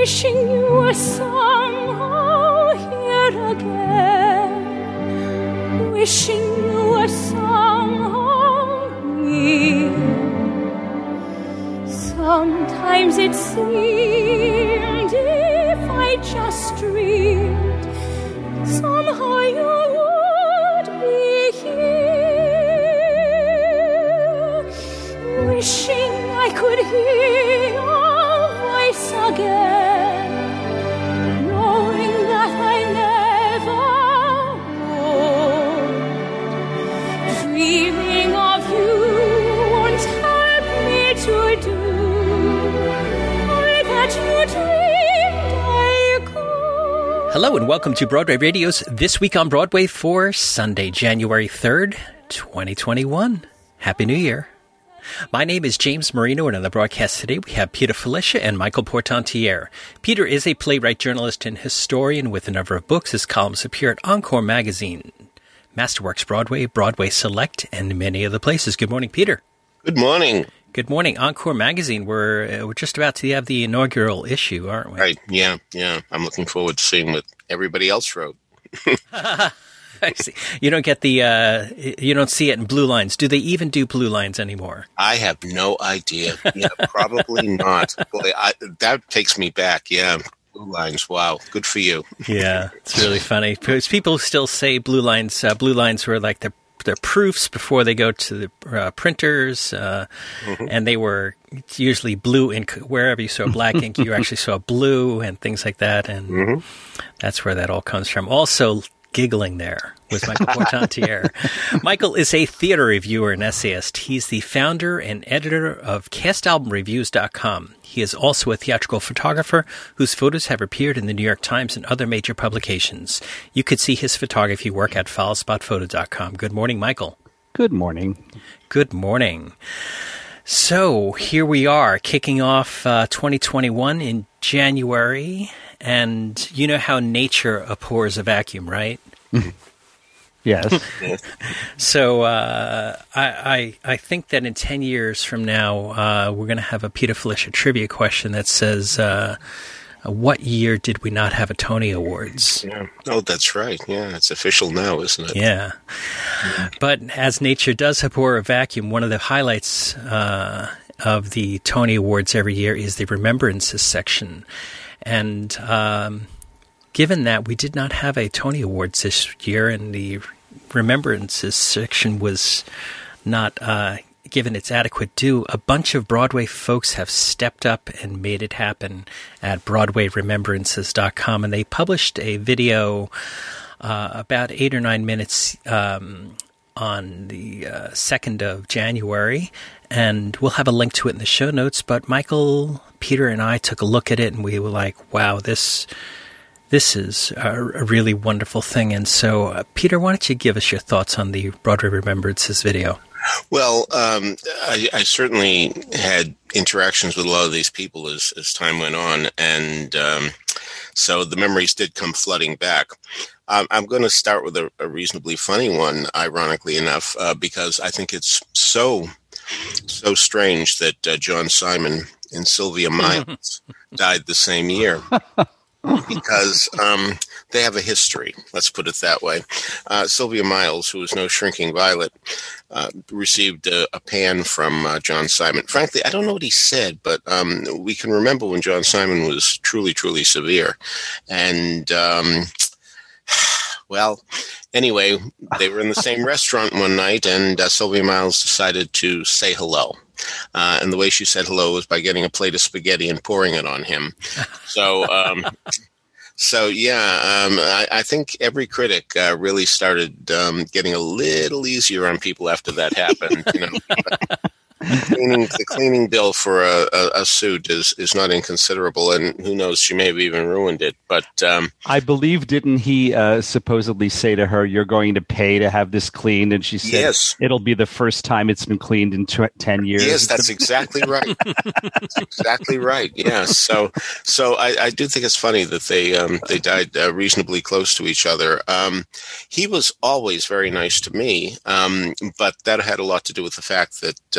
wishing you were somehow oh, here again, wishing you were somehow near. Sometimes it seemed if I just dreamed, somehow you Hello and welcome to Broadway Radio's This Week on Broadway for Sunday, January 3rd, 2021. Happy New Year. My name is James Marino, and on the broadcast today we have Peter Filichia and Michael Portantiere. Peter is a playwright, journalist, and historian with a number of books. His columns appear at Encore Magazine, Masterworks Broadway, Broadway Select, and many other places. Good morning, Peter. Good morning. Good morning, Encore Magazine. We're uh, we're just about to have the inaugural issue, aren't we? Right. Yeah. Yeah. I'm looking forward to seeing what everybody else wrote. I see. You don't get the uh, you don't see it in blue lines. Do they even do blue lines anymore? I have no idea. Yeah, probably not. Boy, I, that takes me back. Yeah. Blue lines. Wow. Good for you. Yeah, it's really funny because people still say blue lines. Uh, blue lines were like the their proofs before they go to the uh, printers, uh, and they were usually blue ink. Wherever you saw black ink, you actually saw blue and things like that, and that's where that all comes from. Also, giggling there with Michael Portantiere. Michael is a theater reviewer and essayist. He's the founder and editor of CastAlbumReviews.com. He is also a theatrical photographer whose photos have appeared in the New York Times and other major publications. You could see his photography work at FollowSpotPhoto.com. Good morning, Michael. Good morning. Good morning. So here we are, kicking off uh, 2021 in January, and you know how nature abhors a vacuum, right? Yes. So uh, I, I I think that in 10 years from now, uh, we're going to have a Peter Filichia trivia question that says, uh, "What year did we not have a Tony Awards?" Yeah. Oh, that's right. Yeah. It's official now, isn't it? Yeah. But as nature does abhor a vacuum, one of the highlights uh, of the Tony Awards every year is the remembrances section. And um, given that we did not have a Tony Awards this year and the remembrances section was not uh, given its adequate due, a bunch of Broadway folks have stepped up and made it happen at BroadwayRemembrances.com. And they published a video uh, about eight or nine minutes um, on the uh, 2nd of January, and we'll have a link to it in the show notes. But Michael, Peter, and I took a look at it, and we were like, wow, this. This is a, a really wonderful thing. And so, uh, Peter, why don't you give us your thoughts on the Broadway Remembrances video? Well, um, I, I certainly had interactions with a lot of these people as, as time went on, and um, so the memories did come flooding back. Um, I'm going to start with a, a reasonably funny one, ironically enough, uh, because I think it's so so strange that uh, John Simon and Sylvia Miles died the same year. because um, they have a history. Let's put it that way. Uh, Sylvia Miles, who was no shrinking violet, uh, received a, a pan from uh, John Simon. Frankly, I don't know what he said, but um, we can remember when John Simon was truly, truly severe. And, um, well, anyway, they were in the same restaurant one night, and uh, Sylvia Miles decided to say hello. Uh, and the way she said hello was by getting a plate of spaghetti and pouring it on him. So, um, so yeah, um, I, I think every critic uh, really started um, getting a little easier on people after that happened. You know, cleaning the cleaning bill for a, a, a, suit is is not inconsiderable, and who knows, she may have even ruined it. But um, I believe, didn't he uh, supposedly say to her, "You're going to pay to have this cleaned"? And she said, Yes. it'll be the first time it's been cleaned in tw- ten years." Yes, that's exactly right. that's exactly right. Yeah. So, so I, I do think it's funny that they um, they died uh, reasonably close to each other. Um, he was always very nice to me, um, but that had a lot to do with the fact that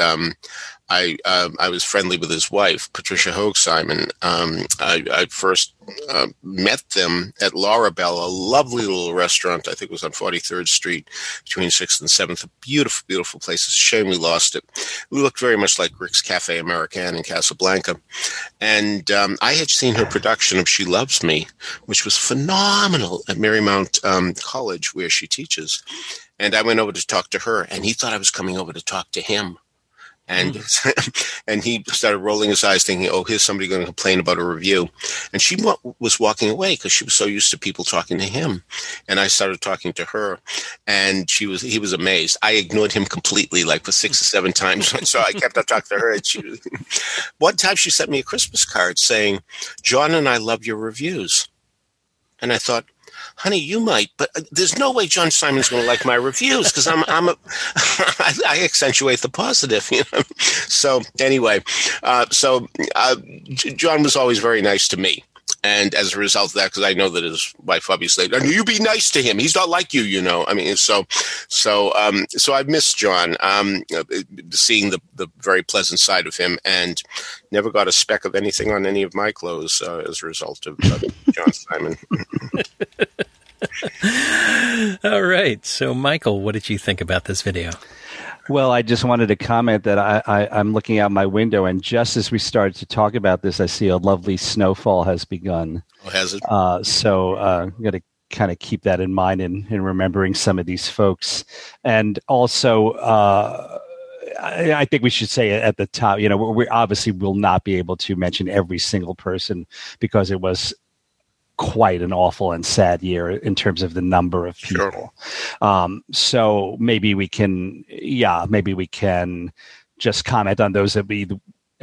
I uh, I was friendly with his wife, Patricia Hoag Simon. Um, I, I, first uh, met them at Laurabelle, a lovely little restaurant. I think it was on 43rd Street between 6th and 7th. A beautiful, beautiful place. It's a shame we lost it. We looked very much like Rick's Cafe American in Casablanca. And um, I had seen her production of She Loves Me, which was phenomenal at Marymount um, College, where she teaches. And I went over to talk to her, and he thought I was coming over to talk to him and mm. and he started rolling his eyes, thinking, "Oh, here's somebody going to complain about a review." And she w- was walking away because she was so used to people talking to him. And I started talking to her, and she was he was amazed. I ignored him completely, like for six or seven times. so I kept on talking to her. And she, one time, she sent me a Christmas card saying, "John and I love your reviews," and I thought honey, you might, but uh, there's no way John Simon's going to like my reviews because I'm, I'm a, I, I accentuate the positive, you know. So anyway, uh, so uh, John was always very nice to me. And as a result of that, because I know that his wife obviously, you be nice to him. He's not like you, you know. I mean, so, so, um, so I miss John, um, seeing the the very pleasant side of him, and never got a speck of anything on any of my clothes uh, as a result of uh, John Simon. All right. So, Michael, what did you think about this video? Well, I just wanted to comment that I, I, am looking out my window, and just as we started to talk about this, I see a lovely snowfall has begun. Oh, has it? Uh, so uh, I'm going to kind of keep that in mind in, in remembering some of these folks. And also, uh, I, I, think we should say at the top, you know, we obviously will not be able to mention every single person because it was quite an awful and sad year in terms of the number of people. Sure. Um, so maybe we can, yeah, maybe we can just comment on those that we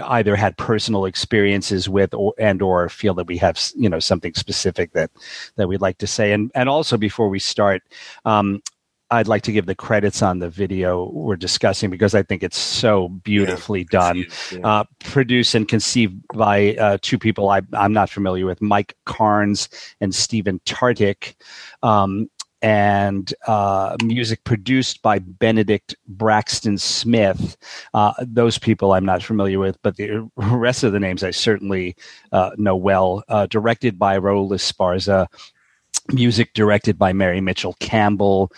either had personal experiences with or and or feel that we have you know something specific that that we'd like to say and and also before we start um, I'd like to give the credits on the video we're discussing because I think it's so beautifully yeah, done. Yeah. Uh, produced and conceived by uh, two people I, am not familiar with, Mike Carnes and Stephen Tartic. Um, and uh, music produced by Benedict Braxton Smith. Uh, those people I'm not familiar with, but the rest of the names I certainly uh, know well. Uh, directed by Raul Esparza, music directed by Mary Mitchell Campbell,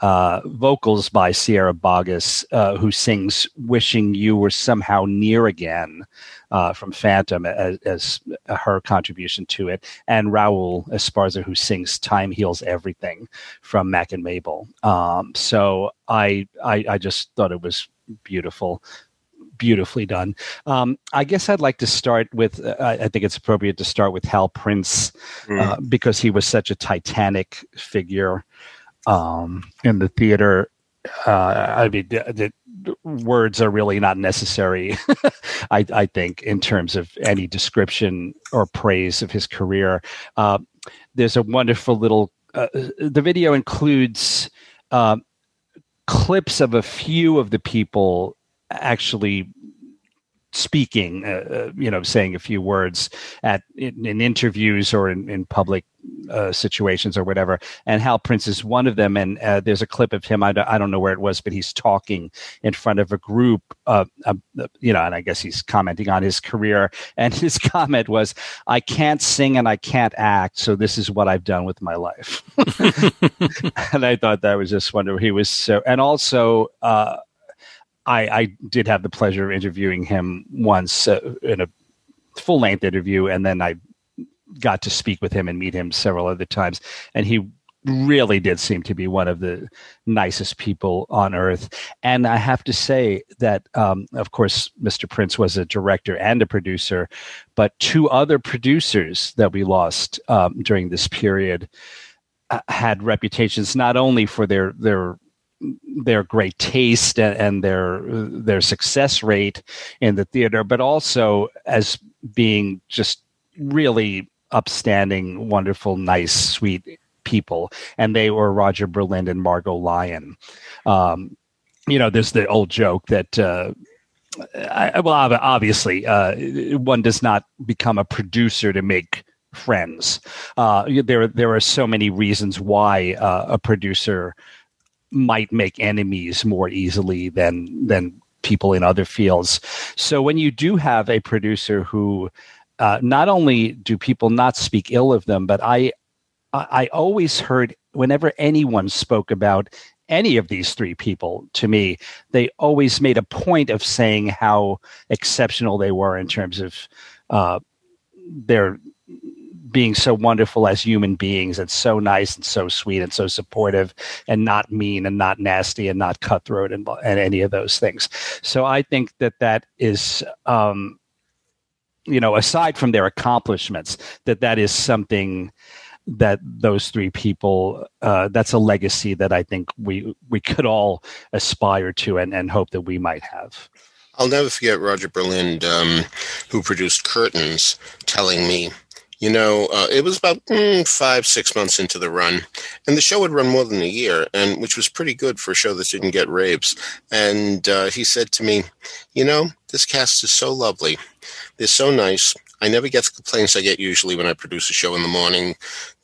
uh, vocals by Sierra Boggess, uh, who sings "Wishing You Were Somehow Near Again" uh, from Phantom as, as, her contribution to it, and Raul Esparza, who sings "Time Heals Everything" from Mack and Mabel. Um, so I, I I just thought it was beautiful beautifully done. Um, I guess I'd like to start with. Uh, I think it's appropriate to start with Hal Prince mm. uh, because he was such a titanic figure um, in the theater. Uh, I mean, the, the, words are really not necessary. I, I, think in terms of any description or praise of his career. Uh, there's a wonderful little. Uh, the video includes uh, clips of a few of the people actually speaking, uh, uh, you know, saying a few words at in, in interviews or in, in public uh, situations or whatever. And Hal Prince is one of them. And uh, there's a clip of him. I don't, I don't know where it was, but he's talking in front of a group. Uh, you know, and I guess he's commenting on his career. And his comment was, "I can't sing and I can't act, so this is what I've done with my life." and I thought that was just wonderful. He was so, and also uh, I, I did have the pleasure of interviewing him once uh, in a full length interview, and then I got to speak with him and meet him several other times, and he really did seem to be one of the nicest people on earth. And I have to say that, um, of course, Mr. Prince was a director and a producer, but two other producers that we lost um, during this period uh, had reputations not only for their their their great taste and, and, their their success rate in the theater, but also as being just really upstanding, wonderful, nice, sweet people. And they were Roger Berlind and Margo Lion. Um, you know, there's the old joke that. Uh, I, well, obviously, uh, one does not become a producer to make friends. Uh, there, there are so many reasons why uh, a producer might make enemies more easily than than people in other fields. So when you do have a producer who uh, not only do people not speak ill of them, but I I always heard whenever anyone spoke about any of these three people to me, they always made a point of saying how exceptional they were in terms of uh, their being so wonderful as human beings and so nice and so sweet and so supportive and not mean and not nasty and not cutthroat and, and any of those things. So I think that that is, um, you know, aside from their accomplishments, that that is something that those three people uh, that's a legacy that I think we we could all aspire to and, and hope that we might have. I'll never forget Roger Berlind, um, who produced Curtains, telling me, you know, uh, it was about mm, five, six months into the run, and the show had run more than a year, and which was pretty good for a show that didn't get raves. And uh, he said to me, you know, this cast is so lovely, they're so nice, I never get the complaints I get usually when I produce a show in the morning.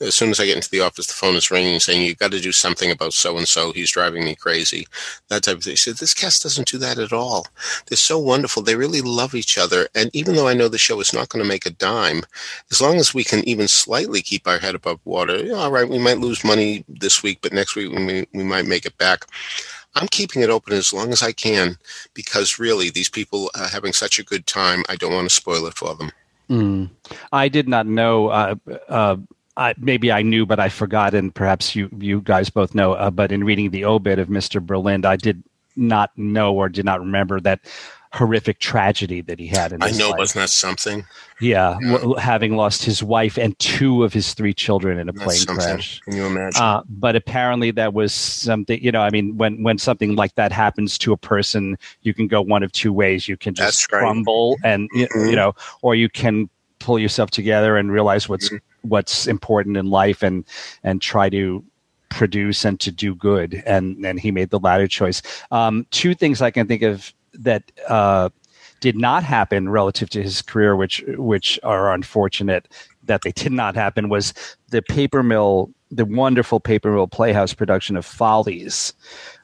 As soon as I get into the office, the phone is ringing saying, You've got to do something about so and so. He's driving me crazy. That type of thing. Said, This cast doesn't do that at all. They're so wonderful. They really love each other. And even though I know the show is not going to make a dime, as long as we can even slightly keep our head above water, you know, all right, we might lose money this week, but next week we, we might make it back. I'm keeping it open as long as I can because really, these people are having such a good time. I don't want to spoil it for them. Mm. I did not know. Uh, uh, I, maybe I knew, but I forgot, and perhaps you you guys both know. Uh, but in reading the obit of Mr. Berlind, I did not know or did not remember that horrific tragedy that he had in I know, life. wasn't that something? Yeah, yeah. W- having lost his wife and two of his three children in a That's plane something. crash. Can you imagine? Uh, but apparently, that was something. You know, I mean, when when something like that happens to a person, you can go one of two ways. You can just right. crumble, and mm-hmm. you know, or you can pull yourself together and realize what's mm-hmm. what's important in life, and and try to produce and to do good and and he made the latter choice um, two things i can think of that uh, did not happen relative to his career, which which are unfortunate that they did not happen, was the paper mill, the wonderful paper mill playhouse production of Follies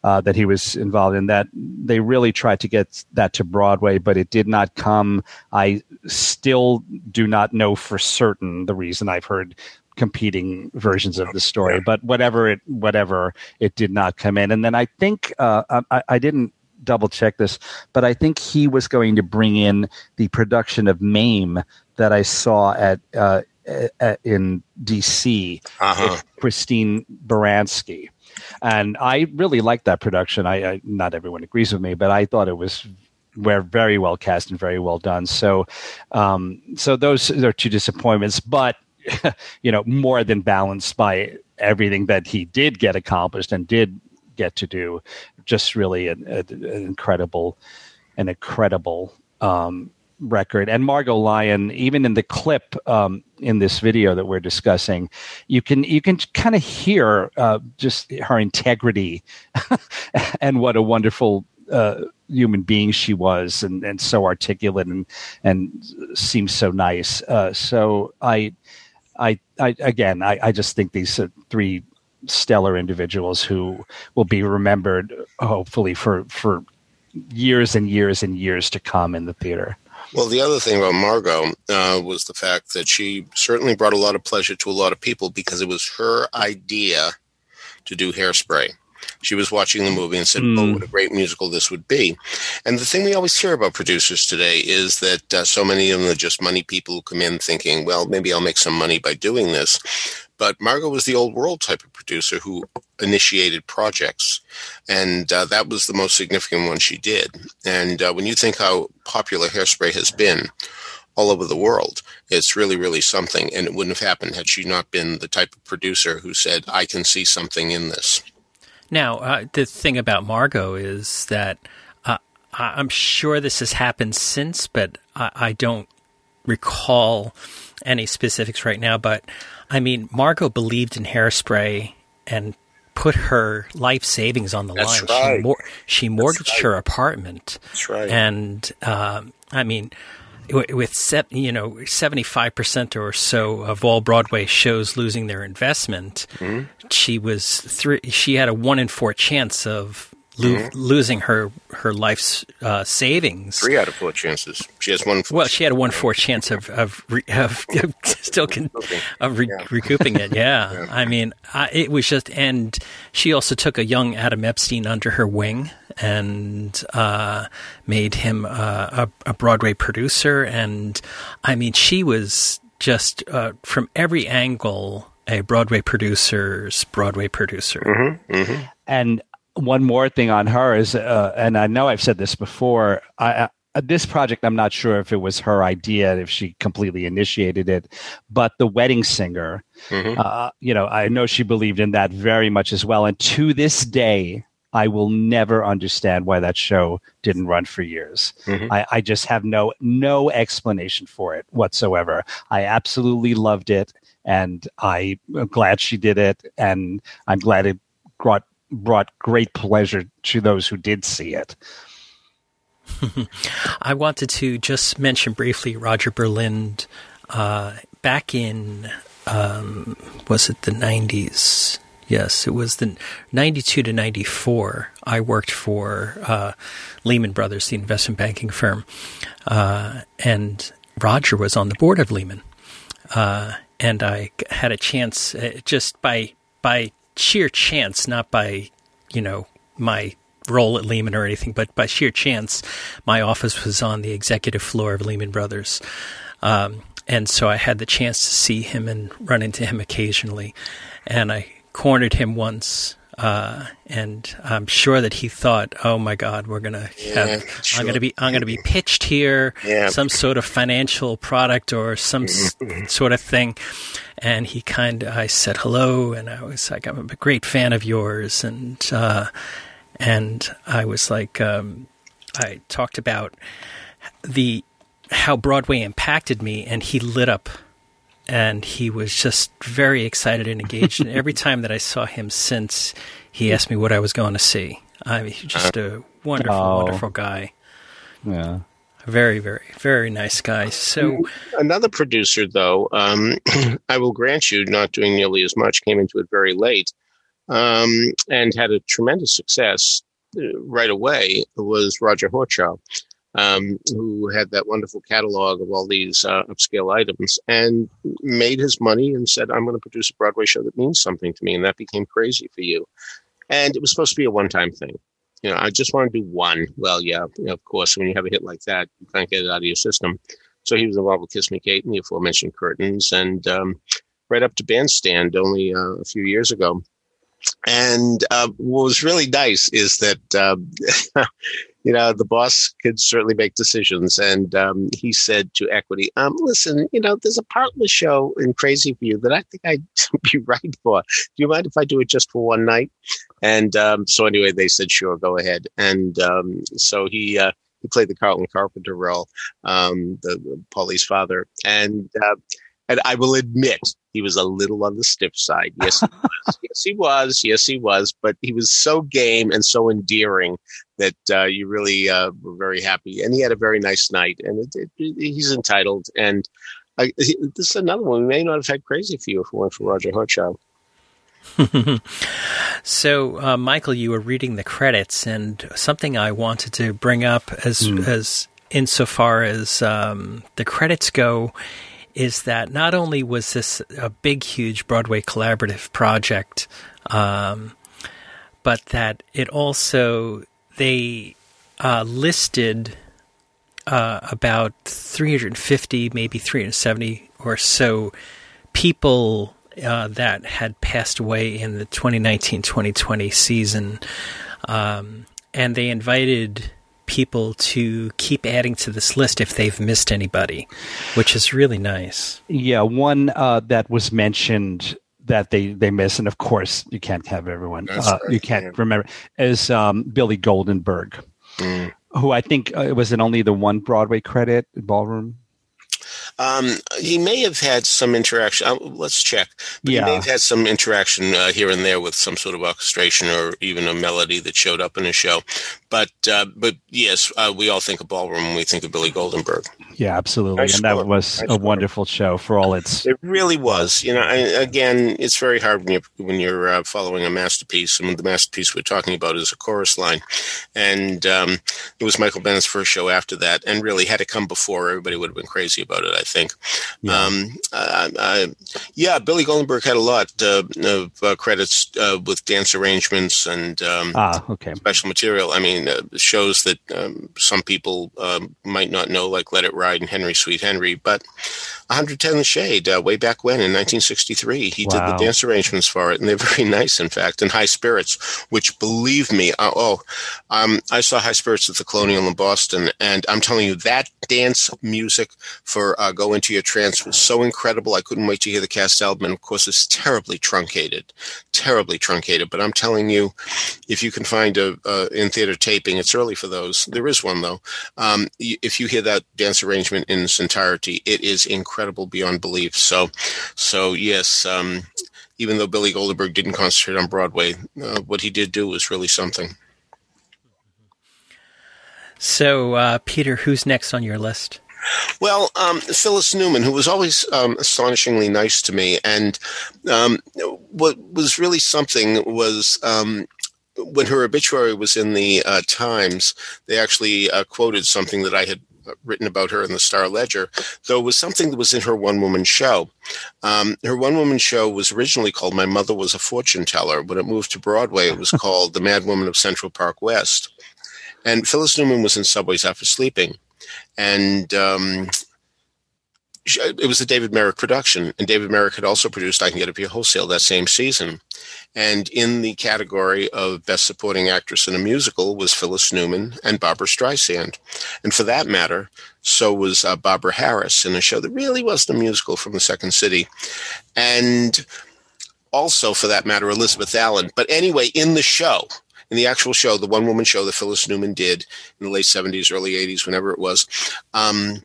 uh, that he was involved in. That they really tried to get that to Broadway, but it did not come. I still do not know for certain the reason. I've heard competing versions of the story, but whatever it whatever it did not come in. And then I think uh, I, I didn't double check this, but I think he was going to bring in the production of Mame that I saw at, uh, at in DC uh-huh. Christine Baranski. And I really liked that production. I, I, not everyone agrees with me, but I thought it was were very well cast and very well done. So, um, so those are two disappointments, but you know, more than balanced by everything that he did get accomplished and did get to do. Just really an, an incredible, an incredible um, record. And Margo Lion, even in the clip um, in this video that we're discussing, you can you can kind of hear uh, just her integrity and what a wonderful uh, human being she was, and, and so articulate and and seems so nice. Uh, so I. I, I again, I, I just think these three stellar individuals who will be remembered hopefully for for years and years and years to come in the theater. Well, the other thing about Margo uh, was the fact that she certainly brought a lot of pleasure to a lot of people because it was her idea to do hairspray. She was watching the movie and said, mm. "Oh, what a great musical this would be!" And the thing we always hear about producers today is that uh, so many of them are just money people who come in thinking, "Well, maybe I'll make some money by doing this." But Margo was the old world type of producer who initiated projects, and uh, that was the most significant one she did. And uh, when you think how popular Hairspray has been all over the world, it's really, really something. And it wouldn't have happened had she not been the type of producer who said, "I can see something in this." Now, uh, the thing about Margo is that uh, I'm sure this has happened since, but I, I don't recall any specifics right now. But I mean, Margo believed in hairspray and put her life savings on the That's line. Right. She, mor- she mortgaged right. her apartment. That's right. And um, I mean, with you know seventy five percent or so of all Broadway shows losing their investment, mm-hmm. she was three. She had a one in four chance of lo- Mm-hmm. losing her her life's uh, savings. Three out of four chances. She has one. Well, she had a one four chance of of, re- of, of still con- of re- Yeah. recouping it. Yeah, I mean, I, it was just, and she also took a young Adam Epstein under her wing and uh, made him uh, a, a Broadway producer. And I mean, she was just uh, from every angle a Broadway producer's Broadway producer. And one more thing on her is, uh, and I know I've said this before. I, I, this project, I'm not sure if it was her idea, if she completely initiated it, but the wedding singer, uh, you know, I know she believed in that very much as well. And to this day, I will never understand why that show didn't run for years. I, I just have no no explanation for it whatsoever. I absolutely loved it, and I'm glad she did it, and I'm glad it brought brought great pleasure to those who did see it. I wanted to just mention briefly Roger Berlind. Uh, back in um, was it the nineties? Yes, it was the ninety two to ninety four. I worked for uh, Lehman Brothers, the investment banking firm, uh, and Roger was on the board of Lehman. Uh, and I had a chance uh, just by by sheer chance, not by you know my role at Lehman or anything, but by sheer chance, my office was on the executive floor of Lehman Brothers. Um, and so I had the chance to see him and run into him occasionally. And I cornered him once. Uh, and I'm sure that he thought, "Oh my God, we're gonna have sure. I'm gonna be I'm gonna be pitched here, Yeah. some sort of financial product or some s- sort of thing." And he kind of I said hello, and I was like, "I'm a great fan of yours," and uh, and I was like, um, I talked about the how Broadway impacted me, and he lit up, and he was just very excited and engaged. and every time that I saw him since, he asked me what I was going to see. I mean, he's just a wonderful, Oh. wonderful guy. Yeah. Very, very, very nice guy. So, Another producer, though, um, I will grant you, not doing nearly as much, came into it very late, um, and had a tremendous success uh, right away. Was Roger Horchow, um, who had that wonderful catalog of all these uh, upscale items, and made his money and said, "I'm going to produce a Broadway show that means something to me," and that became crazy for you. And it was supposed to be a one-time thing. You know, I just want to do one. Well, yeah, of course, when you have a hit like that, you can't get it out of your system. So he was involved with Kiss Me Kate and the aforementioned Curtains, and um, right up to Bandstand only uh, a few years ago. And uh, what was really nice is that um, you know the boss could certainly make decisions, and um, he said to Equity, um, "Listen, you know, there's a part in the show in Crazy You that I think I'd be right for. Do you mind if I do it just for one night?" And um, so anyway, they said, "Sure, go ahead." And um, so he. Uh, he played the Carlton Carpenter role, um, the, the Polly's father, and uh, and I will admit he was a little on the stiff side. Yes, he was. yes, he was. Yes, he was. But he was so game and so endearing that uh, you really uh, were very happy. And he had a very nice night, and it, it, he's entitled. And I, he- this is another one. We may not have had crazy for you if it weren't for Roger Horchow. so uh, Michael, you were reading the credits, and something I wanted to bring up as as insofar as um, the credits go is that not only was this a big, huge Broadway collaborative project, um, but that it also they uh, listed uh, about 350, maybe 370 or so people uh, that had passed away in the 2019-2020 season, um, and they invited people to keep adding to this list if they've missed anybody, which is really nice. Yeah, one uh, that was mentioned that they they miss, and of course you can't have everyone. Uh, right, you can't yeah. remember is um, Billy Goldenberg, Mm. who I think uh, was it only the one Broadway credit ballroom. Um, he may have had some interaction. Uh, let's check. But Yeah. He may have had some interaction uh, here and there with some sort of orchestration or even a melody that showed up in a show. But uh, but yes, uh, we all think of ballroom when we think of Billy Goldenberg. Yeah, absolutely, Nice and that score. was Nice a score. wonderful show for all its. It really was. You know, I, again, it's very hard when you're when you're uh, following a masterpiece, and the masterpiece we're talking about is a chorus line, and um, it was Michael Bennett's first show after that, and really had it come before, everybody would have been crazy about it. I think. Yeah. Um, I, I, yeah, Billy Goldenberg had a lot uh, of uh, credits uh, with dance arrangements and. Um, Ah, okay. special material. I mean, uh, shows that um, some people um, might not know, like Let It Ride and Henry Sweet Henry, but 110 The Shade, uh, way back when in 1963, he did the dance arrangements for it, and they're very nice, in fact, and High Spirits, which, believe me, uh, oh, um, I saw High Spirits at the Colonial in Boston, and I'm telling you, that dance music for uh, Go Into Your Trance was so incredible. I couldn't wait to hear the cast album, and of course, it's terribly truncated, terribly truncated, but I'm telling you, if you can find a uh, in theater taping, it's early for those. There is one though. Um, if you hear that dance arrangement in its entirety, it is incredible beyond belief. So, so yes. Um, even though Billy Goldberg didn't concentrate on Broadway, uh, what he did do was really something. So, uh, Peter, who's next on your list? Well, um, Phyllis Newman, who was always um, astonishingly nice to me, and um, what was really something was um, when her obituary was in the uh, Times, they actually uh, quoted something that I had written about her in the Star Ledger, though it was something that was in her one woman show. Um, her one woman show was originally called My Mother Was a Fortune Teller. When it moved to Broadway, it was called The Mad Woman of Central Park West. And Phyllis Newman was in Subways Are for Sleeping. And um, it was a David Merrick production, and David Merrick had also produced "I Can Get It for You Wholesale" that same season. And in the category of Best Supporting Actress in a Musical was Phyllis Newman and Barbra Streisand, and for that matter, so was uh, Barbara Harris in a show that really wasn't a musical from the Second City, and also for that matter, Elizabeth Allen. But anyway, in the show. In the actual show, the one woman show that Phyllis Newman did in the late 70s, early 80s, whenever it was, um,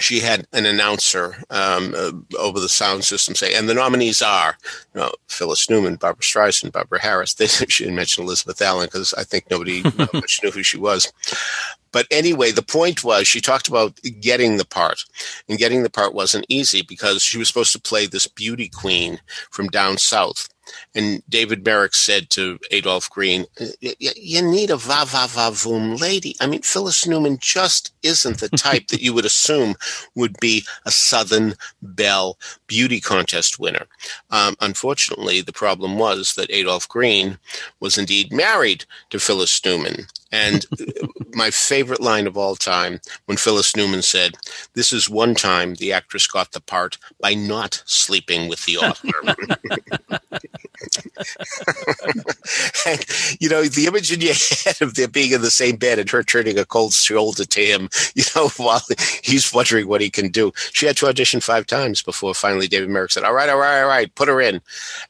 she had an announcer um, uh, over the sound system say, and the nominees are you know, Phyllis Newman, Barbra Streisand, Barbara Harris. They, she didn't mention Elizabeth Allen because I think nobody much knew who she was. But anyway, the point was she talked about getting the part, and getting the part wasn't easy because she was supposed to play this beauty queen from down south. And David Merrick said to Adolph Green, "Y- y- You need a va va va voom lady. I mean, Phyllis Newman just isn't the type that you would assume would be a Southern Belle beauty contest winner. Um, unfortunately, the problem was that Adolph Green was indeed married to Phyllis Newman. And my favorite line of all time when Phyllis Newman said, This is one time the actress got the part by not sleeping with the author. and, you know, the image in your head of them being in the same bed and her turning a cold shoulder to him, you know, while he's wondering what he can do. She had to audition five times before finally David Merrick said, All right, all right, all right, put her in.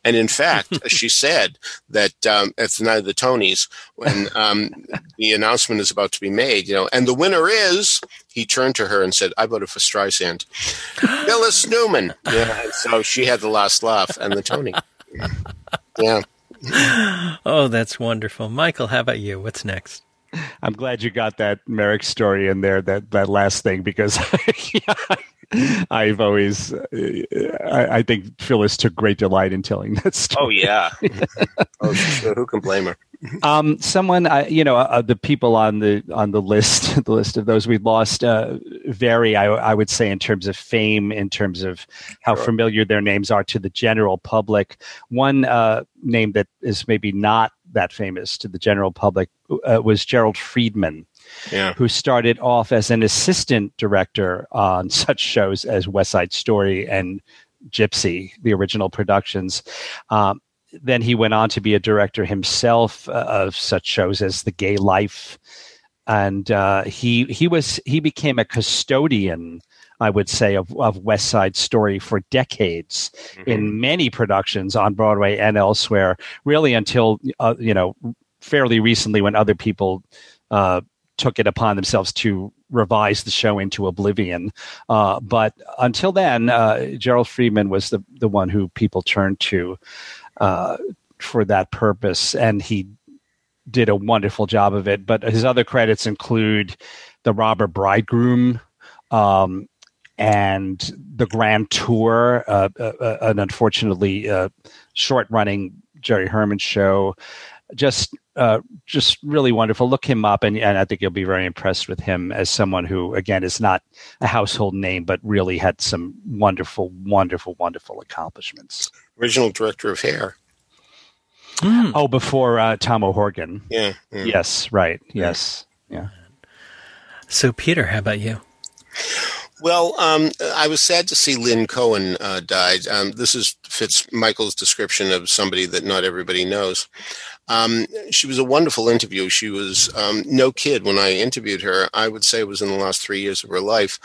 And in fact, she said that um, at the night of the Tonys, when um, the announcement is about to be made, you know, and the winner is, he turned to her and said, I voted for Streisand. Phyllis Newman. Yeah. So she had the last laugh and the Tony. Yeah. Oh, that's wonderful. Michael, how about you? What's next? I'm glad you got that Merrick story in there, that that last thing, because I've always, uh, I, I think Phyllis took great delight in telling that story. Oh, yeah. oh, sure. Who can blame her? Um, someone, I, you know, uh, the people on the on the list, the list of those we've lost, uh, vary. I, I would say in terms of fame, in terms of how Sure. familiar their names are to the general public. One uh, name that is maybe not that famous to the general public uh, was Gerald Freedman Yeah. who started off as an assistant director on such shows as West Side Story and Gypsy, the original productions. Um, then he went on to be a director himself uh, of such shows as The Gay Life, and uh, he he was he became a custodian. I would say of, of West Side Story for decades in many productions on Broadway and elsewhere, really until uh, you know fairly recently when other people uh, took it upon themselves to revise the show into oblivion. Uh, but until then, uh, Gerald Freedman was the, the one who people turned to uh, for that purpose. And he did a wonderful job of it. But his other credits include The Robber Bridegroom, um, and the Grand Tour, uh, uh, uh an unfortunately uh, short-running Jerry Herman show. Just, uh, just really wonderful. Look him up, and, and I think you'll be very impressed with him as someone who, again, is not a household name, but really had some wonderful, wonderful, wonderful accomplishments. Original director of Hair. Mm. Oh, before uh, Tom O'Horgan. Yeah, yeah. Yes. Right. Yes. Yeah. So, Peter, how about you? Well, um, I was sad to see Lynn Cohen uh, died. Um, this is fits Michael's description of somebody that not everybody knows. Um, she was a wonderful interview. She was um, no kid when I interviewed her. I would say it was in the last three years of her life,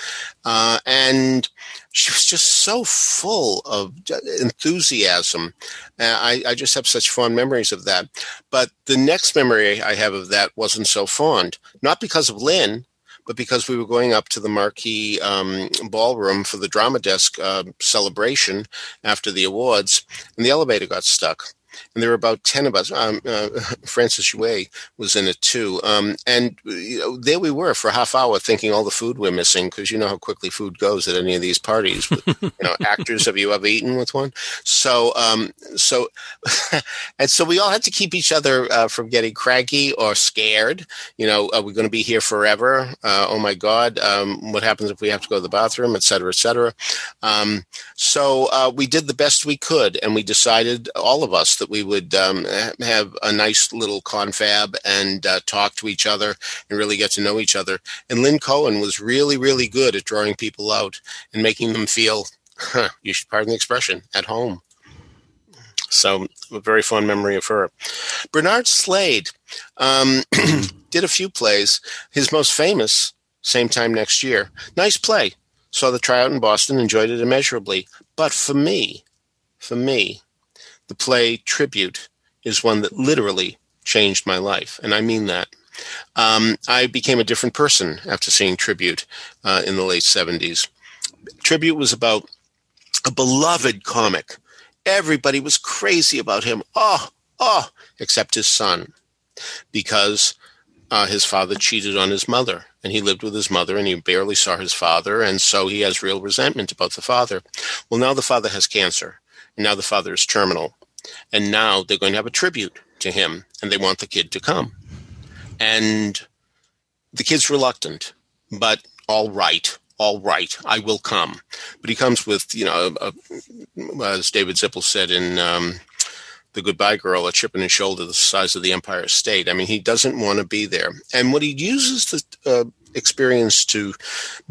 uh, and she was just so full of enthusiasm. Uh, I, I just have such fond memories of that. But the next memory I have of that wasn't so fond, not because of Lynn but because we were going up to the marquee um, ballroom for the drama desk uh, celebration after the awards, and the elevator got stuck and there were about 10 of us. Um, uh, Francis Jue was in it too. Um, and you know, there we were for a half hour thinking all the food we're missing because you know how quickly food goes at any of these parties. With, you know, actors, have you ever eaten with one? So, um, so, and so we all had to keep each other uh, from getting cranky or scared. You know, are we going to be here forever? Uh, oh my God, um, what happens if we have to go to the bathroom, et cetera, et cetera. Um, so uh, we did the best we could, and we decided, all of us, that we would um, have a nice little confab and uh, talk to each other and really get to know each other. And Lynn Cohen was really, really good at drawing people out and making them feel, huh, you should pardon the expression, at home. So, a very fond memory of her. Bernard Slade um, did a few plays. His most famous, Same Time Next Year. Nice play. Saw the tryout in Boston, enjoyed it immeasurably. But for me, for me, the play Tribute is one that literally changed my life, and I mean that. Um, I became a different person after seeing Tribute uh, in the late 70s. Tribute was about a beloved comic. Everybody was crazy about him. Oh, oh, except his son, because uh, his father cheated on his mother, and he lived with his mother, and he barely saw his father, and so he has real resentment about the father. Well, now the father has cancer, and now the father is terminal. And now they're going to have a tribute to him, and they want the kid to come. And the kid's reluctant, but all right, all right, I will come. But he comes with, you know, a, a, as David Zippel said in um, The Goodbye Girl, a chip in his shoulder the size of the Empire State. I mean, he doesn't want to be there. And what he uses the uh, experience to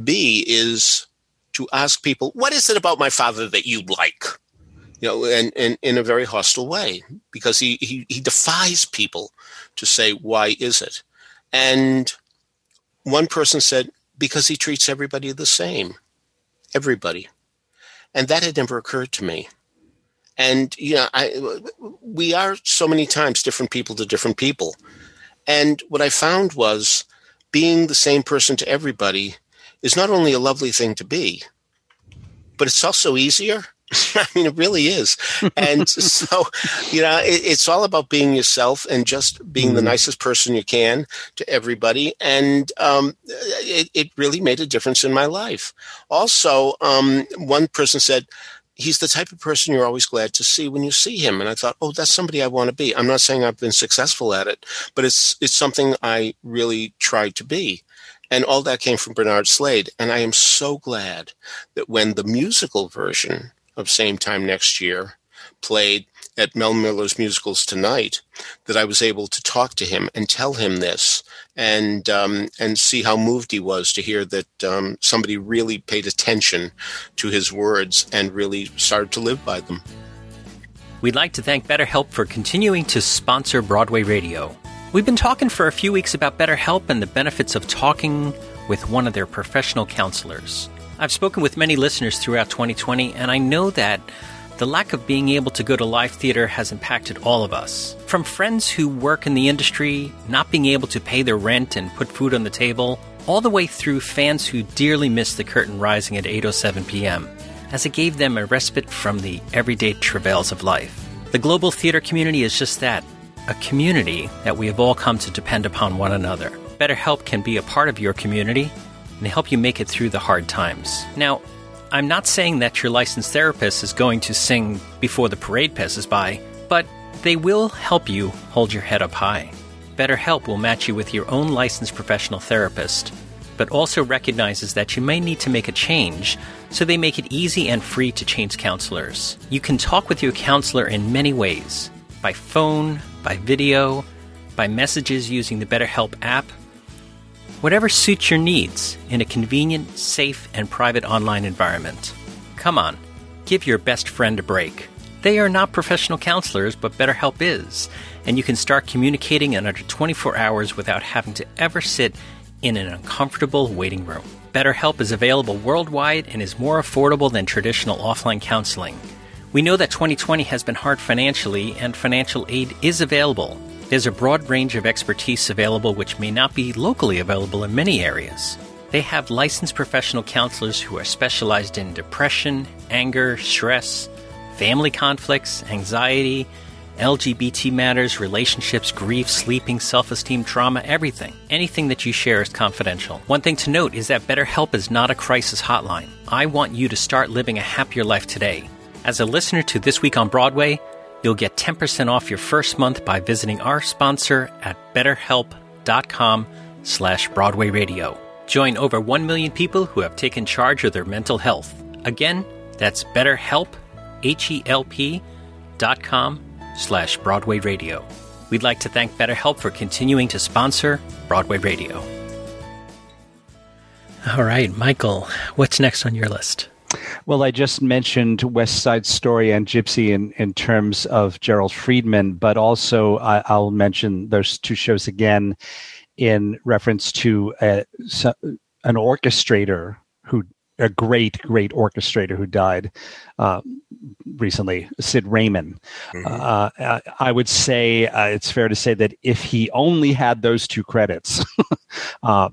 be is to ask people, what is it about my father that you like? You know, and, and in a very hostile way because he, he, he defies people to say, why is it? And one person said, because he treats everybody the same. Everybody. And that had never occurred to me. And, you know, I, we are so many times different people to different people. And what I found was being the same person to everybody is not only a lovely thing to be, but it's also easier I mean, it really is. And so, you know, it, it's all about being yourself and just being mm. the mm-hmm. nicest person you can to everybody. And um, it, it, really made a difference in my life. Also, um, one person said, He's the type of person you're always glad to see when you see him. And I thought, oh, that's somebody I want to be. I'm not saying I've been successful at it, but it's it's something I really tried to be. And all that came from Bernard Slade. And I am so glad that when the musical version of same time next year played at Mel Miller's musicals tonight that I was able to talk to him and tell him this and um, and see how moved he was to hear that um, somebody really paid attention to his words and really started to live by them. We'd like to thank BetterHelp for continuing to sponsor Broadway Radio. We've been talking for a few weeks about BetterHelp and the benefits of talking with one of their professional counselors. I've spoken with many listeners throughout 2020, and I know that the lack of being able to go to live theater has impacted all of us. From friends who work in the industry, not being able to pay their rent and put food on the table, all the way through fans who dearly miss the curtain rising at 8:07 p.m., as it gave them a respite from the everyday travails of life. The global theater community is just that, a community that we have all come to depend upon one another. BetterHelp can be a part of your community and help you make it through the hard times. Now, I'm not saying that your licensed therapist is going to sing before the parade passes by, but they will help you hold your head up high. BetterHelp will match you with your own licensed professional therapist, but also recognizes that you may need to make a change, so they make it easy and free to change counselors. You can talk with your counselor in many ways by phone, by video, by messages using the BetterHelp app. Whatever suits your needs in a convenient, safe, and private online environment. Come on, give your best friend a break. They are not professional counselors, but BetterHelp is, and you can start communicating in under 24 hours without having to ever sit in an uncomfortable waiting room. BetterHelp is available worldwide and is more affordable than traditional offline counseling. We know that 2020 has been hard financially, and financial aid is available. There's a broad range of expertise available which may not be locally available in many areas. They have licensed professional counselors who are specialized in depression, anger, stress, family conflicts, anxiety, LGBT matters, relationships, grief, sleeping, self esteem, trauma, everything. Anything that you share is confidential. One thing to note is that BetterHelp is not a crisis hotline. I want you to start living a happier life today. As a listener to This Week on Broadway, you'll get 10% off your first month by visiting our sponsor at betterhelp.com slash Broadway Radio. Join over 1 million people who have taken charge of their mental health. Again, that's betterhelp, H-E-L-P dot com slash Broadway Radio. We'd like to thank BetterHelp for continuing to sponsor Broadway Radio. All right, Michael, what's next on your list? Well, I just mentioned West Side Story and Gypsy in, in terms of Gerald Freedman, but also I, will mention those two shows again in reference to uh, a, an orchestrator who a great, great orchestrator who died uh, recently, Sid Ramin. Mm-hmm. Uh, I would say uh, it's fair to say that if he only had those two credits, uh,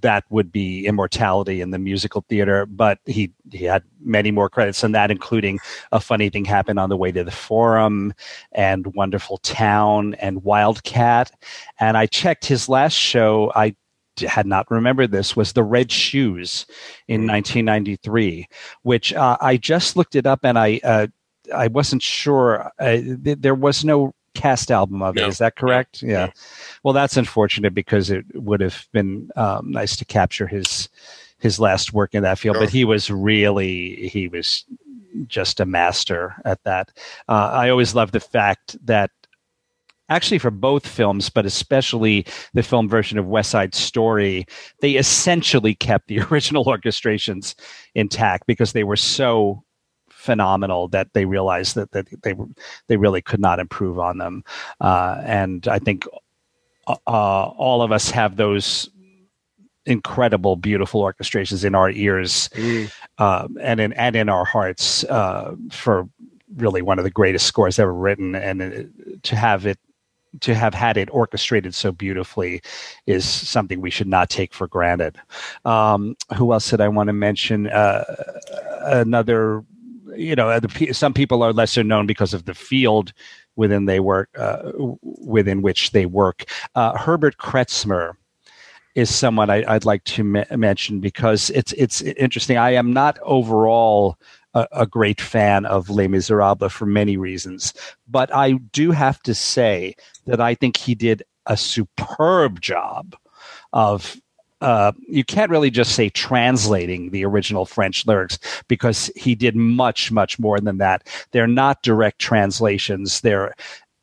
that would be immortality in the musical theater. But he he had many more credits than that, including a funny thing happened on the way to the Forum and Wonderful Town and Wildcat. And I checked his last show. I had not remembered this was the Red Shoes in 1993, mm. which uh, I just looked it up and I uh, I wasn't sure uh, th- there was no cast album of it. No. Is that correct? No. Yeah. No. Well, that's unfortunate because it would have been um, nice to capture his his last work in that field. Sure. But he was really he was just a master at that. Uh, I always love the fact that actually for both films, but especially the film version of West Side Story, they essentially kept the original orchestrations intact because they were so phenomenal that they realized that, that they they really could not improve on them. Uh, and I think uh, all of us have those incredible, beautiful orchestrations in our ears mm. uh, and in and in our hearts uh, for really one of the greatest scores ever written. And uh, to have it to have had it orchestrated so beautifully is something we should not take for granted. Um, who else did I want to mention? Uh, another, you know, the, some people are lesser known because of the field within they work uh, within which they work. Uh, Herbert Kretzmer is someone I, would like to me- mention because it's it's interesting. I am not overall a, a, great fan of Les Miserables for many reasons, but I do have to say that I think he did a superb job of uh, you can't really just say translating the original French lyrics because he did much, much more than that. They're not direct translations. They're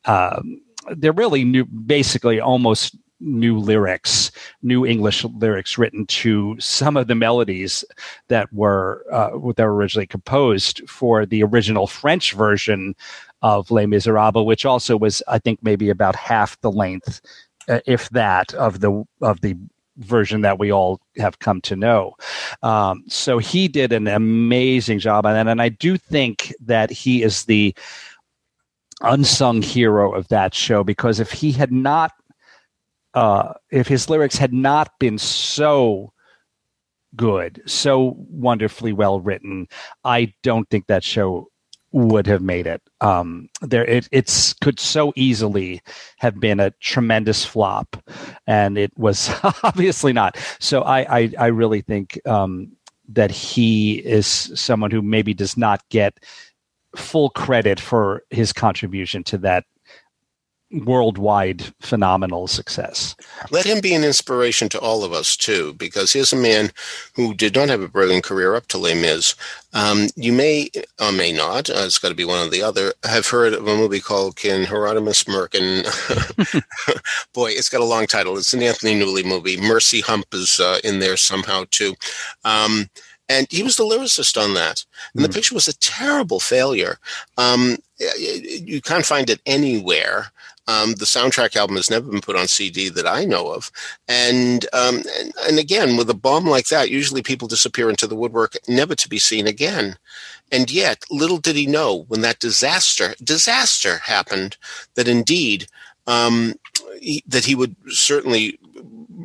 um, they're really new, basically almost new lyrics, new English lyrics written to some of the melodies that were uh, that were originally composed for the original French version of Les Miserables, which also was, I think, maybe about half the length, uh, if that, of the of the version that we all have come to know. Um, so he did an amazing job on that, and I do think that he is the unsung hero of that show because if he had not, uh, if his lyrics had not been so good, so wonderfully well written, I don't think that show would have made it. Um, there, it it's could so easily have been a tremendous flop, and it was obviously not. So I I, I really think um, that he is someone who maybe does not get full credit for his contribution to that worldwide phenomenal success. Let him be an inspiration to all of us too, because here's a man who did not have a brilliant career up to Les Mis. Um, you may or may not, uh, it's got to be one or the other, have heard of a movie called Can Hieronymus Merkin? Boy, it's got a long title. It's an Anthony Newley movie. Mercy Hump is uh, in there somehow too. Um, and he was the lyricist on that. And mm. the picture was a terrible failure. Um, you can't find it anywhere. Um, the soundtrack album has never been put on CD that I know of, and, um, and and again with a bomb like that, usually people disappear into the woodwork, never to be seen again. And yet, little did he know when that disaster disaster happened that indeed um, he, that he would certainly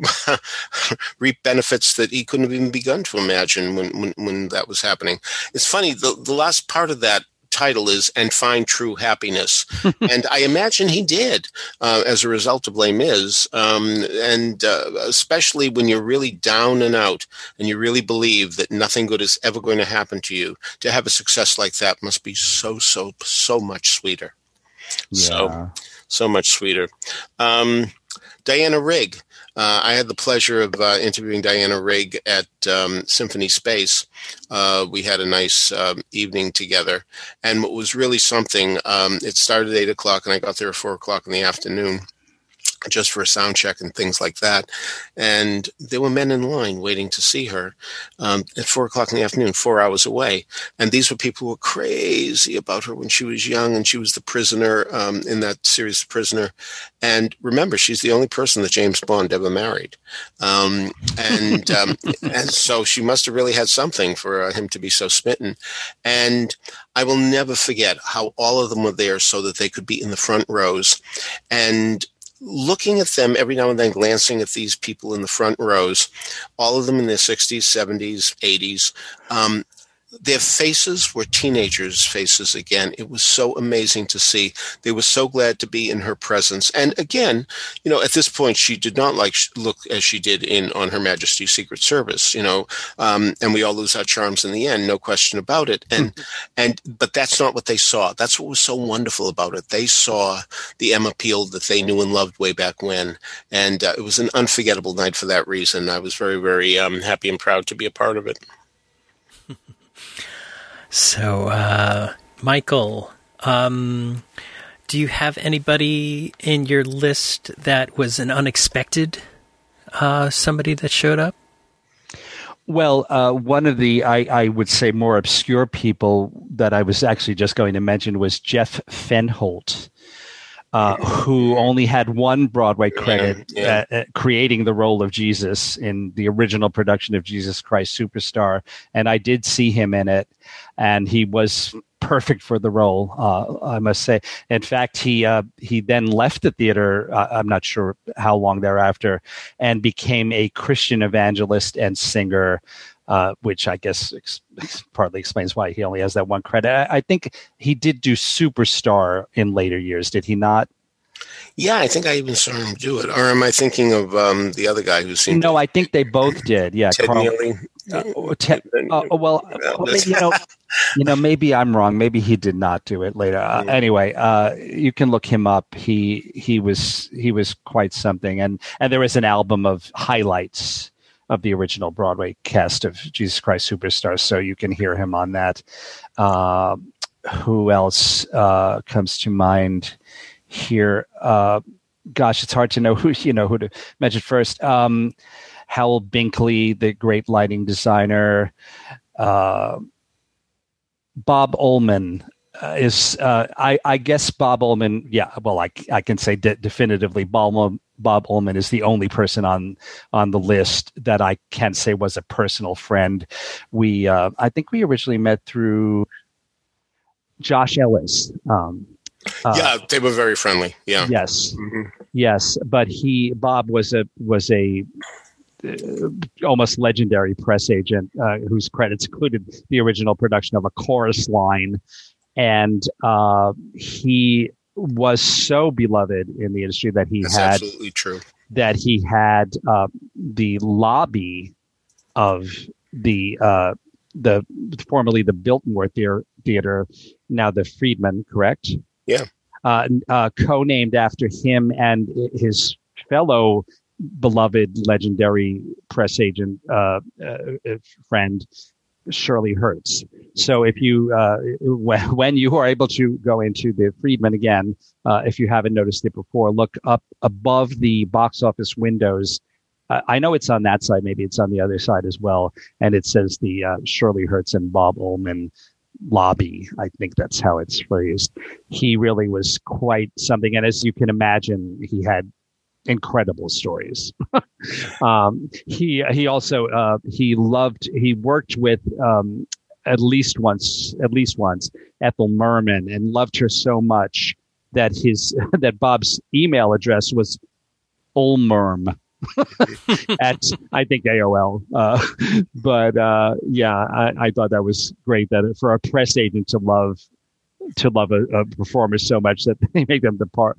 reap benefits that he couldn't have even begun to imagine when, when, when that was happening. It's funny, the, the last part of that title is and find true happiness. And i imagine he did uh, as a result of les mis um, and uh, especially when you're really down and out and you really believe that nothing good is ever going to happen to you to have a success like that must be so so so much sweeter. Yeah. so so much sweeter. Um, diana rigg uh, I had the pleasure of uh, interviewing Diana Rigg at um, Symphony Space. Uh, we had a nice um, evening together, and what was really something, um, it started at eight o'clock, and I got there at four o'clock in the afternoon just for a sound check and things like that. And there were men in line waiting to see her um, at four o'clock in the afternoon, four hours away. And these were people who were crazy about her when she was young, and she was the prisoner um, in that series, Prisoner. And remember, she's the only person that James Bond ever married, um, and um, and so she must have really had something for uh, him to be so smitten. And I will never forget how all of them were there so that they could be in the front rows, and looking at them every now and then, glancing at these people in the front rows, all of them in their 60s, 70s, 80s, um, their faces were teenagers' faces again. It was so amazing to see. They were so glad to be in her presence. And again, you know, at this point, she did not like look as she did in on Her Majesty's Secret Service. You know, um, and we all lose our charms in the end, no question about it. And and but that's not what they saw. That's what was so wonderful about it. They saw the Emma Peel that they knew and loved way back when, and uh, it was an unforgettable night for that reason. I was very very um, happy and proud to be a part of it. So, uh, Michael, um, do you have anybody in your list that was an unexpected uh, somebody that showed up? Well, uh, one of the I, I, would say more obscure people that I was actually just going to mention was Jeff Fenholt. Uh, who only had one Broadway credit, yeah, yeah. Uh, uh, creating the role of Jesus in the original production of Jesus Christ Superstar. And I did see him in it, and he was perfect for the role. Uh, I must say. In fact, he uh, he then left the theater. Uh, I'm not sure how long thereafter, and became a Christian evangelist and singer. Uh, which I guess ex- partly explains why he only has that one credit. I, I think he did do Superstar in later years, did he not? Yeah, I think I even saw him do it. Or am I thinking of um, the other guy who seemed? No, I think they both did. Yeah, Ted Carl, Neeley. Uh, te- uh, well, you know, you know, maybe I'm wrong. Maybe he did not do it later. Uh, anyway, uh, you can look him up. He he was he was quite something, and and there was an album of highlights of the original Broadway cast of Jesus Christ Superstar, so you can hear him on that. Uh, who else uh, comes to mind here? Uh, gosh, it's hard to know who you know who to mention first. Um, Howell Binkley, the great lighting designer. Uh, Bob Ullman uh, is, uh, I, I, guess Bob Ullman, yeah, well, I, I can say de- definitively Bob, Bob Ullman is the only person on on the list that I can say was a personal friend. We, uh, I think we originally met through Josh Ellis. Um, uh, yeah, they were very friendly. Yeah. Yes. Mm-hmm. Yes, but he Bob was a was a uh, almost legendary press agent uh, whose credits included the original production of a chorus line and uh, he was so beloved in the industry that he That's had absolutely true. that he had uh, the lobby of the uh, the formerly the Biltmore Theater, theater now the Friedman, correct? Yeah. Uh, uh, co-named after him and his fellow beloved legendary press agent uh, uh, friend Shirley Herz. So if you uh, when you are able to go into the Friedman again, uh, if you haven't noticed it before, look up above the box office windows. I know it's on that side. Maybe it's on the other side as well. And it says the uh, Shirley Herz and Bob Ullman lobby. I think that's how it's phrased. He really was quite something. And as you can imagine, he had incredible stories. um, he he also uh, he loved he worked with um, at least once at least once Ethel Merman and loved her so much that his that Bob's email address was Ulmerm at I think AOL. Uh, but uh, yeah, I, I, thought that was great that for a press agent to love to love a, a performer so much that they make them the part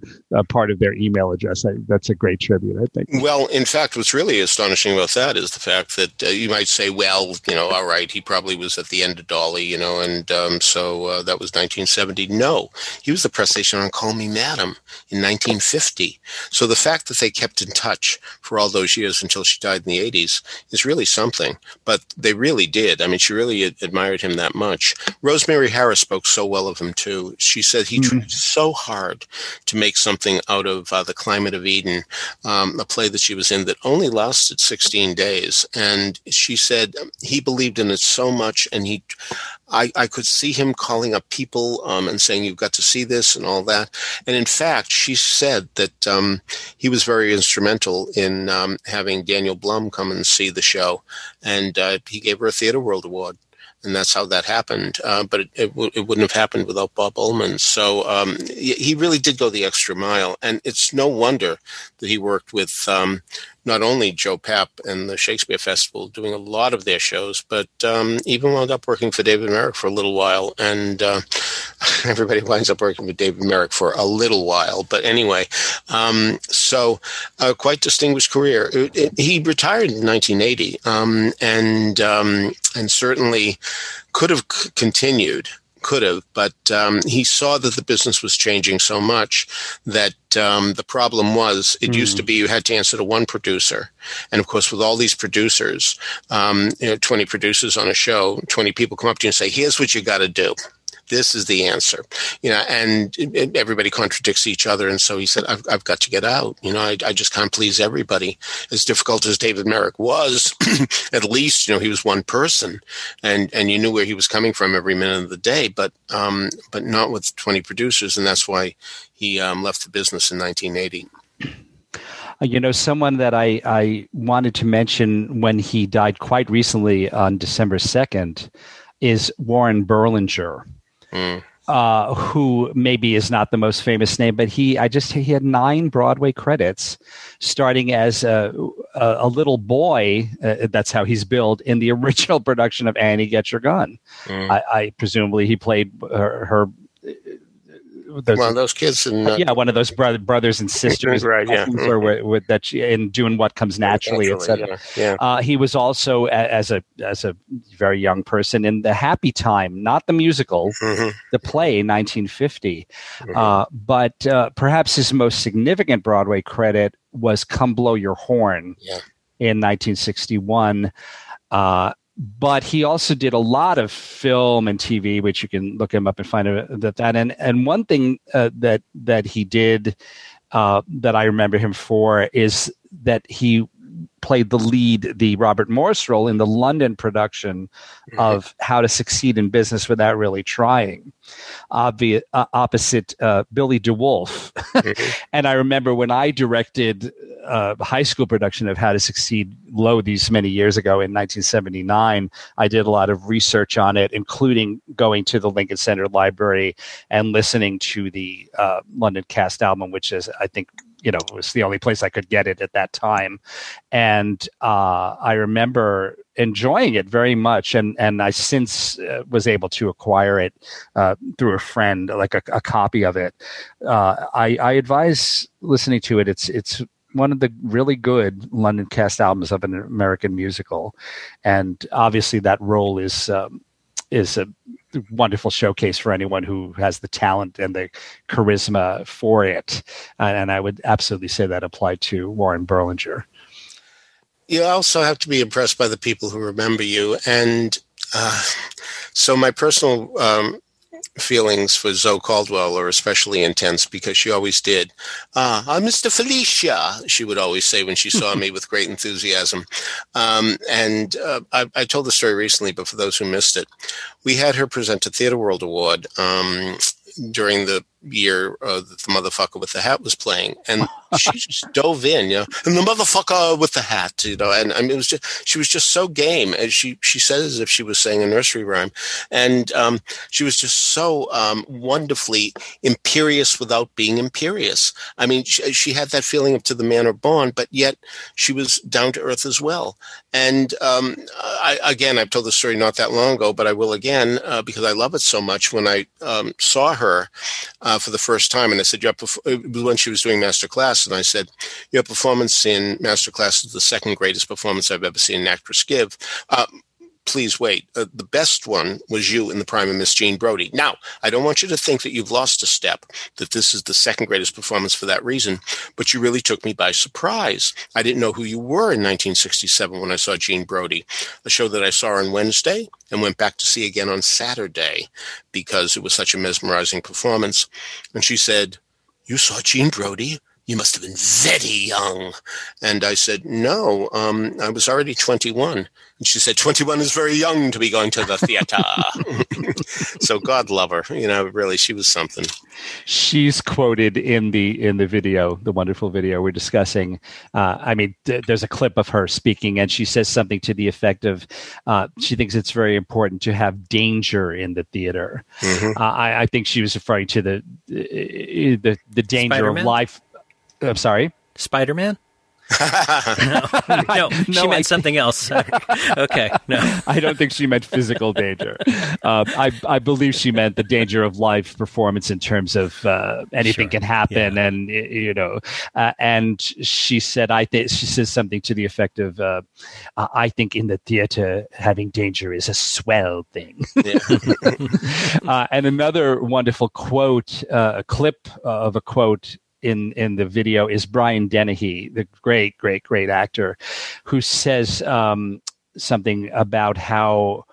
part of their email address. I, that's a great tribute, I think. Well, in fact, what's really astonishing about that is the fact that uh, you might say, well, you know, all right, he probably was at the end of Dolly, you know, and um, so uh, that was 1970. No, he was the press agent on Call Me Madam in 1950. So the fact that they kept in touch for all those years until she died in the 80s is really something. But they really did. I mean, she really admired him that much. Rosemary Harris spoke so well of him too. She said he mm-hmm. tried so hard to make something out of uh, the climate of Eden, um, a play that she was in that only lasted 16 days. And she said he believed in it so much, and he, I, I could see him calling up people um, and saying, "You've got to see this" and all that. And in fact, she said that um, he was very instrumental in um, having Daniel Blum come and see the show, and uh, he gave her a Theatre World Award and that's how that happened. Uh, but it, it, w- it, wouldn't have happened without Bob Ullman. So um, he really did go the extra mile, and it's no wonder that he worked with um, not only Joe Papp and the Shakespeare Festival doing a lot of their shows, but um, even wound up working for David Merrick for a little while. And uh, everybody winds up working with David Merrick for a little while. But anyway, um, so a quite distinguished career. It, it, he retired in 1980, um, and um, and certainly could have c- continued could have, but um, he saw that the business was changing so much that um, the problem was it mm. used to hmm. be you had to answer to one producer, and of course with all these producers, um, you know, twenty producers on a show, twenty people come up to you and say, "Here's what you got to do." This is the answer. You know and everybody contradicts each other. And so he said i've, I've got to get out. You know I, I just can't please everybody. As difficult as david merrick was at least you know he was one person. And and you knew where he was coming from every minute of the day. But um but not with 20 producers. And that's why he um, left the business in 1980 uh, you know, someone that I, I wanted to mention when he died quite recently on December 2nd is Warren Berlinger. Mm. Uh, who maybe is not the most famous name, but he, I just, he had nine Broadway credits, starting as a, a, a little boy. Uh, that's how he's billed in the original production of Annie Get Your Gun. Mm. I, I, presumably he played her, her those, one of those kids and uh, yeah, one of those brother, brothers and sisters, right? Yeah, or with, with that she, in doing what comes naturally, etc. Yeah, yeah. Uh, he was also as a as a very young person in the Happy Time, not the musical, mm-hmm. the play, 1950. Mm-hmm. Uh, but uh, perhaps his most significant Broadway credit was "Come Blow Your Horn" yeah. in 1961. But he also did a lot of film and TV, which you can look him up and find that that. And and one thing uh, that that he did uh, that I remember him for is that he played the lead, the Robert Morse role in the London production mm-hmm. of How to Succeed in Business Without Really Trying, obvious, uh, opposite uh, Billy DeWolfe. mm-hmm. and I remember when I directed uh, a high school production of How to Succeed Low these many years ago in 1979, I did a lot of research on it, including going to the Lincoln Center Library and listening to the uh, London cast album, which is, I think, you know, it was the only place I could get it at that time. And uh, I remember enjoying it very much. And, and I since uh, was able to acquire it uh, through a friend, like a, a copy of it. Uh, I, I advise listening to it. It's, it's, one of the really good London cast albums of an American musical, and obviously that role is um, is a wonderful showcase for anyone who has the talent and the charisma for it. And I would absolutely say that applied to Warren Berlinger. You also have to be impressed by the people who remember you. And uh, so, my personal um, feelings for Zoe Caldwell are especially intense because she always did. Uh, I'm Mr. Filichia, she would always say when she saw me with great enthusiasm. Um, and uh, I, I, told the story recently, but for those who missed it, we had her present a Theatre World Award um, during the year uh, that the motherfucker with the hat was playing, and she just dove in, you know, and the motherfucker with the hat, you know, and I mean, it was just she was just so game, and she she said as if she was saying a nursery rhyme, and um, she was just so um, wonderfully imperious without being imperious. I mean, she, she, had that feeling of to the manner born, but yet she was down to earth as well. And um, I, again, I've told the story not that long ago, but I will again uh, because I love it so much. When I um, saw her. Uh, uh, for the first time, and I said, "Your perf-, when she was doing master class," and I said, "Your performance in master class is the second greatest performance I've ever seen an actress give." Uh, please wait. Uh, the best one was you in the prime of Miss Jean Brodie. Now, I don't want you to think that you've lost a step, that this is the second greatest performance for that reason, but you really took me by surprise. I didn't know who you were in 1967 when I saw Jean Brodie, a show that I saw on Wednesday and went back to see again on Saturday because it was such a mesmerizing performance. And she said, You saw Jean Brodie? You must have been very young. And I said, no, um, I was already 21. And she said, 21 is very young to be going to the theater. so God love her. You know, really, she was something. She's quoted in the, in the video, the wonderful video we're discussing. Uh, I mean, th- there's a clip of her speaking and she says something to the effect of, uh, she thinks it's very important to have danger in the theater. Mm-hmm. Uh, I, I, think she was referring to the, the, the danger Spider-Man? of life I'm sorry. Spider Man. no, no, she no, meant I, something else. okay, no, I don't think she meant physical danger. Uh, I I believe she meant the danger of live performance in terms of uh, anything sure. can happen, yeah. and you know. Uh, and she said, I think she says something to the effect of, uh, "I think in the theater having danger is a swell thing." Yeah. Uh, and another wonderful quote, uh, a clip of a quote in in the video is Brian Dennehy, the great, great, great actor, who says um, something about how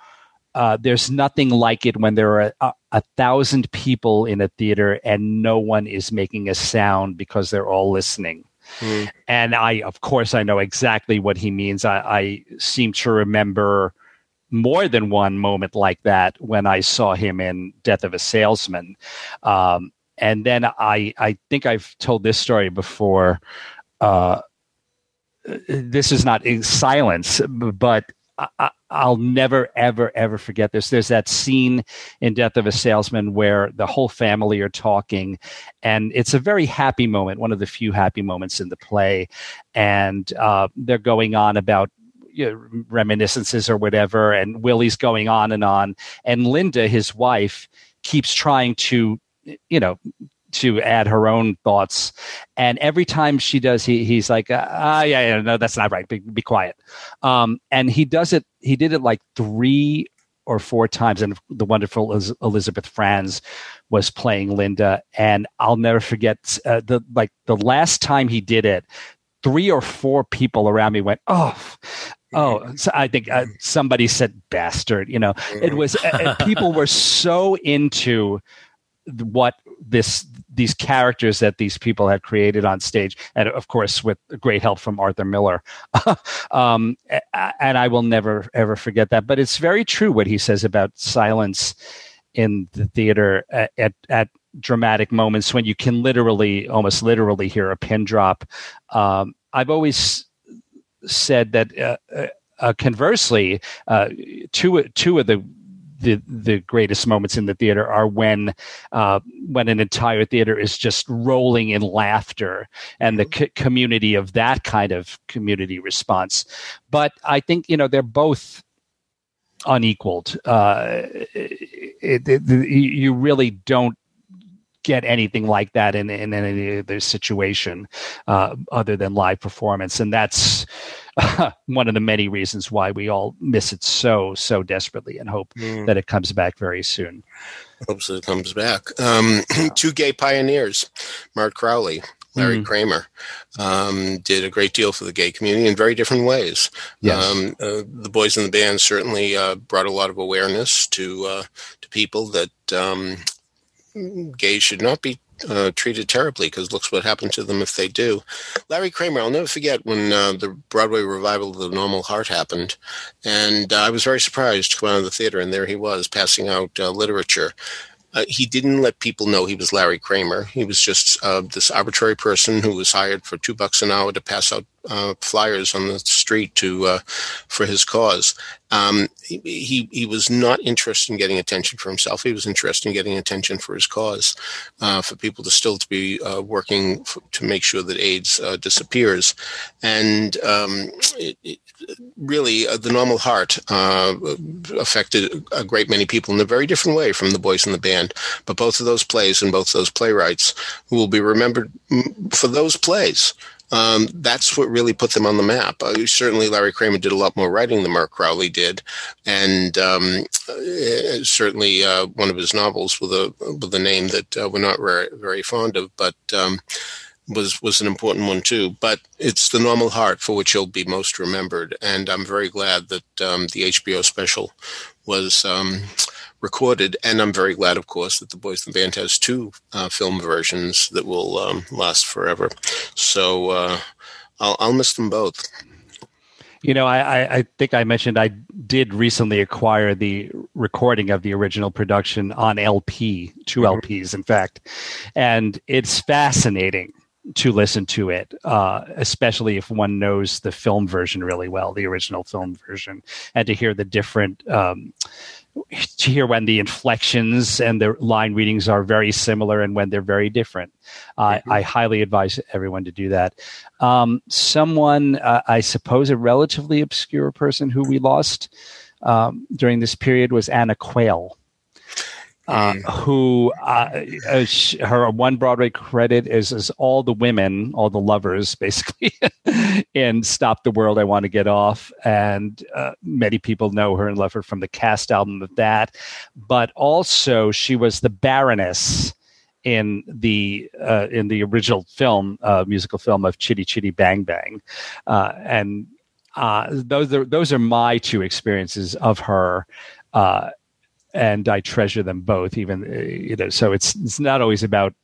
uh, there's nothing like it when there are a, a, thousand people in a theater and no one is making a sound because they're all listening. Mm. And I, of course, I know exactly what he means. I, I seem to remember more than one moment like that when I saw him in Death of a Salesman. Um, and then I I think I've told this story before. Uh, this is not in silence, but I, will never ever ever forget this. There's that scene in Death of a Salesman where the whole family are talking, and it's a very happy moment, one of the few happy moments in the play, and uh, they're going on about you know, reminiscences or whatever, and Willy's going on and on, and Linda, his wife, keeps trying to you know to add her own thoughts. And every time she does, he he's like, ah, yeah, yeah, no, that's not right. Be, be quiet. Um, and he does it. He did it like three or four times. And the wonderful Elizabeth Franz was playing Linda. And I'll never forget uh, the like the last time he did it. Three or four people around me went, oh, Oh, so I think uh, somebody said bastard. You know, it was uh, people were so into what this these characters that these people had created on stage, and of course with great help from Arthur Miller. um, and I will never ever forget that. But it's very true what he says about silence in the theater at, at, at dramatic moments when you can literally, almost literally, hear a pin drop. Um, I've always said that. Uh, uh, conversely, uh, two two of the the the greatest moments in the theater are when uh, when an entire theater is just rolling in laughter and the c- community of that kind of community response. But I think you know they're both unequaled. Uh, it, it, it, you really don't get anything like that in, in any other situation uh, other than live performance. And that's one of the many reasons why we all miss it so, so desperately and hope mm. that it comes back very soon. Hopes it comes back. Um, two gay pioneers, Mart Crowley, Larry mm. Kramer, um, did a great deal for the gay community in very different ways. Yes. Um, uh, the boys in the band certainly uh, brought a lot of awareness to uh, to people that um, gays should not be uh, treated terribly because looks what happened to them if they do. Larry Kramer, I'll never forget when uh, the Broadway revival of The Normal Heart happened, and uh, I was very surprised to come out of the theater, and there he was passing out uh, literature. Uh, he didn't let people know he was Larry Kramer. He was just uh, this arbitrary person who was hired for two bucks an hour to pass out uh, flyers on the street to uh, for his cause. Um, he, he, was not interested in getting attention for himself. He was interested in getting attention for his cause, uh, for people to still to be uh, working to make sure that AIDS disappears. And um, it, it, really, the normal heart affected a great many people in a very different way from the boys in the band. But both of those plays and both those playwrights will be remembered for those plays um, that's what really put them on the map. Uh, certainly, Larry Kramer did a lot more writing than Mart Crowley did, and um, uh, certainly uh, one of his novels with a with a name that uh, we're not very very fond of, but. Um, was was an important one too, but it's the normal heart for which he'll be most remembered, and I'm very glad that um, the HBO special was um, recorded. And I'm very glad, of course, that the Boys in the Band has two uh, film versions that will um, last forever. So uh, I'll, I'll miss them both. You know, I, I think I mentioned I did recently acquire the recording of the original production on LP, 2 mm-hmm. LPs, in fact. And it's fascinating to listen to it, uh, especially if one knows the film version really well, the original film version, and to hear the different um, to hear when the inflections and the line readings are very similar and when they're very different. Uh, mm-hmm. I highly advise everyone to do that. Um, someone, uh, I suppose, a relatively obscure person who we lost um, during this period was Anna Quayle. Uh, mm. who uh, uh, her one Broadway credit is, is all the women, all the lovers, basically, in "Stop the World, I Want to Get Off," and uh, many people know her and love her from the cast album of that. But also, she was the Baroness in the uh, in the original film, uh, musical film of Chitty Chitty Bang Bang, and those are those are my two experiences of her and I treasure them both. Even uh, you know, so it's it's not always about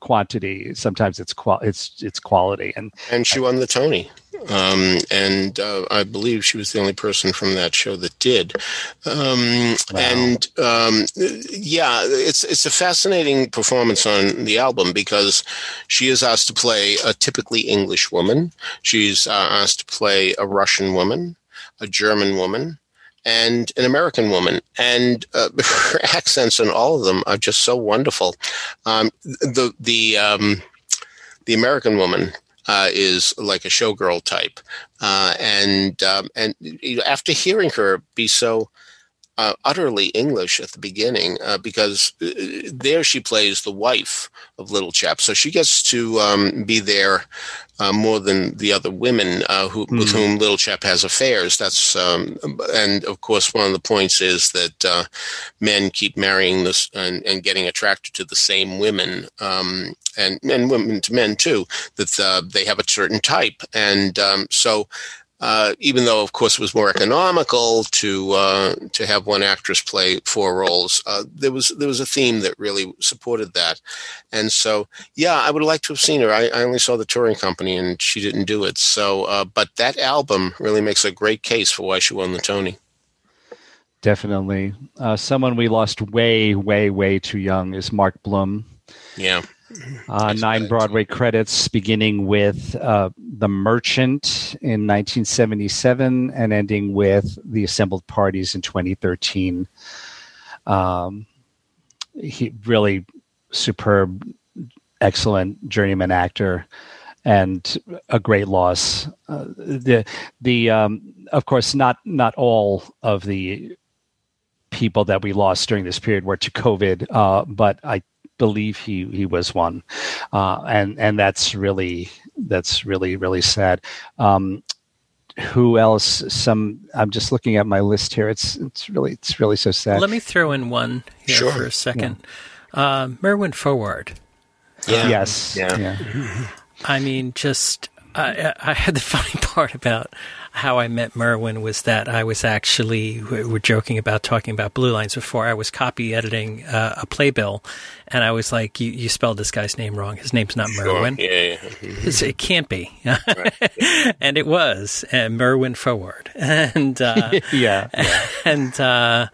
quantity. Sometimes it's qual it's it's quality. And and she won the Tony. Um, and uh, I believe she was the only person from that show that did. Um, wow. And um, yeah, it's it's a fascinating performance on the album because she is asked to play a typically English woman. She's uh, asked to play a Russian woman, a German woman, and an American woman, and uh, her accents on all of them are just so wonderful. Um, the the um, the American woman uh, is like a showgirl type, uh, and um, and after hearing her be so uh, utterly English at the beginning uh, because uh, there she plays the wife of Little Chap, so she gets to um, be there uh, more than the other women uh, who, mm. with hmm. whom Little Chap has affairs. That's um, and of course one of the points is that uh, men keep marrying this and, and, getting attracted to the same women. Um, and, and women to men too, that they have a certain type. And um, so uh, even though, of course, it was more economical to uh, to have one actress play four roles, uh, there was there was a theme that really supported that, and so yeah, I would like to have seen her. I, I only saw the touring company, and she didn't do it. So, uh, but that album really makes a great case for why she won the Tony. Definitely, uh, someone we lost way, way, way too young is Mark Blum. Yeah. Uh, nine Broadway credits, beginning with uh, The Merchant in 1977 and ending with The Assembled Parties in 2013. Um, he really superb, excellent journeyman actor, and a great loss. Uh, the the um, of course not not all of the people that we lost during this period were to COVID, uh, but I believe he he was one, uh, and and that's really that's really really sad. Um, who else? Some I'm just looking at my list here. It's it's really it's really so sad. Let me throw in one here Sure. for a second. Uh, Merwin Foard. Yeah. Yes. Yeah. yeah. I mean, just I, I had the funny part about how I met Merwin was that I was actually we were joking about talking about blue lines before. I was copy editing uh, a playbill, and I was like, "You, you spelled this guy's name wrong. His name's not Sure. Merwin. Yeah, yeah. It can't be." and it was uh, Merwin Foard, and uh, yeah. and uh,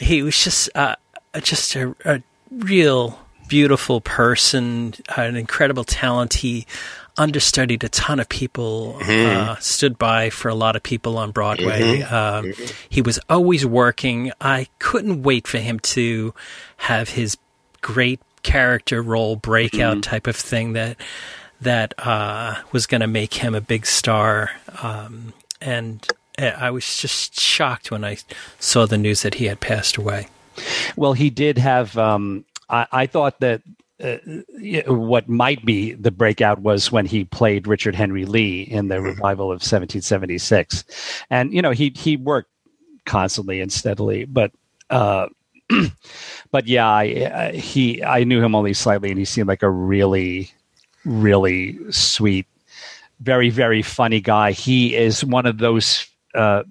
he was just uh, just a, a real beautiful person, an incredible talent. He understudied a ton of people, uh, stood by for a lot of people on Broadway. Um, He was always working. I couldn't wait for him to have his great character role breakout type of thing that that uh, was going to make him a big star. Um, and uh, I was just shocked when I saw the news that he had passed away. Well, he did have. Um, I, I thought that uh, what might be the breakout was when he played Richard Henry Lee in the revival of 1776, and you know he he worked constantly and steadily, but. Uh, but yeah, I, I, he I knew him only slightly, and he seemed like a really, really sweet, very very funny guy. He is one of those uh,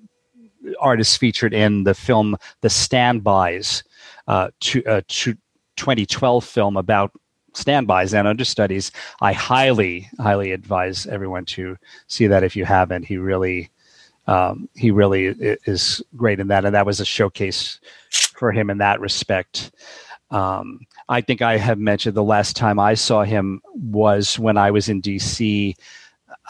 artists featured in the film The Standbys, uh, to, uh, to 2012 film about standbys and understudies. I highly, highly advise everyone to see that if you haven't. He really, um, he really is great in that, and that was a showcase for him in that respect. Um, I think I have mentioned the last time I saw him was when I was in DC.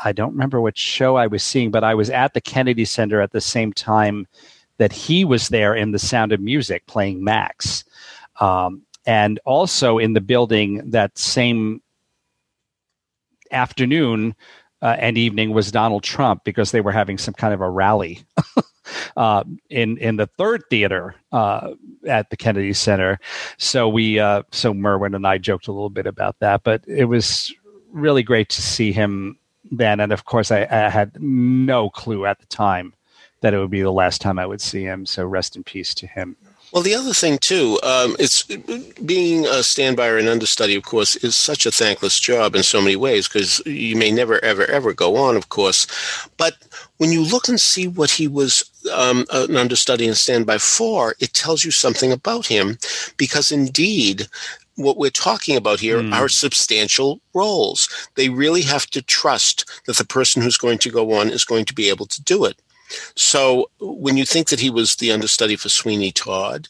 I don't remember what show I was seeing, but I was at the Kennedy Center at the same time that he was there in The Sound of Music playing Max. Um, and also in the building that same afternoon uh, and evening was Donald Trump because they were having some kind of a rally uh, in in the third theater uh, at the Kennedy Center. So we uh, so Merwin and I joked a little bit about that, but it was really great to see him then. And of course, I, I had no clue at the time that it would be the last time I would see him. So rest in peace to him. Well, the other thing too, um, it's being a standby or an understudy. Of course, is such a thankless job in so many ways because you may never, ever, ever go on. Of course, but when you look and see what he was um, an understudy and standby for, it tells you something about him, because indeed. What we're talking about here are substantial roles. They really have to trust that the person who's going to go on is going to be able to do it. So when you think that he was the understudy for Sweeney Todd,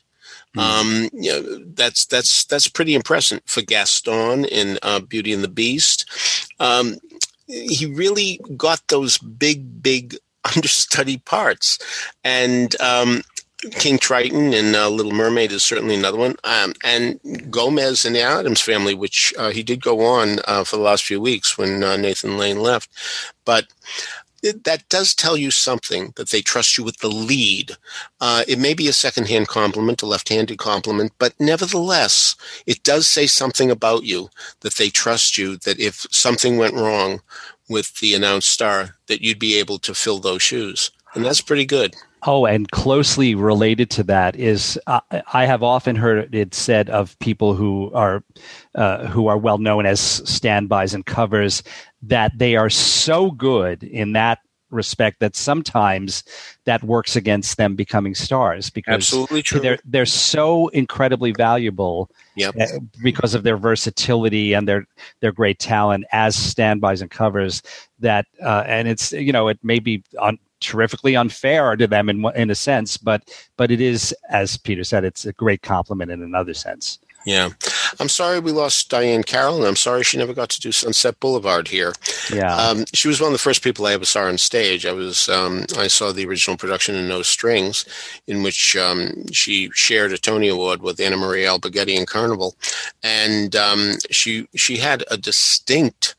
um, you know, that's that's that's pretty impressive for Gaston in uh, Beauty and the Beast. Um, he really got those big, big understudy parts, and um, King Triton and uh, Little Mermaid is certainly another one. Um, and Gomez and the Addams Family, which uh, he did go on uh, for the last few weeks when uh, Nathan Lane left, but that does tell you something that they trust you with the lead. Uh, it may be a secondhand compliment, a left-handed compliment, but nevertheless, it does say something about you that they trust you. That if something went wrong with the announced star, that you'd be able to fill those shoes, and that's pretty good. Oh, and closely related to that is uh, I have often heard it said of people who are uh, who are well known as standbys and covers that they are so good in that respect that sometimes that works against them becoming stars because Absolutely true. they're they're so incredibly valuable Yep. uh, because of their versatility and their their great talent as standbys and covers that uh, and it's you know it may be un- terrifically unfair to them in in a sense but but it is as Peter said it's a great compliment in another sense Yeah. I'm sorry we lost Diahann Carroll, and I'm sorry she never got to do Sunset Boulevard here. Yeah. Um, she was one of the first people I ever saw on stage. I was um, I saw the original production in No Strings, in which um, she shared a Tony Award with Anna Maria Alberghetti in Carnival, and um, she she had a distinct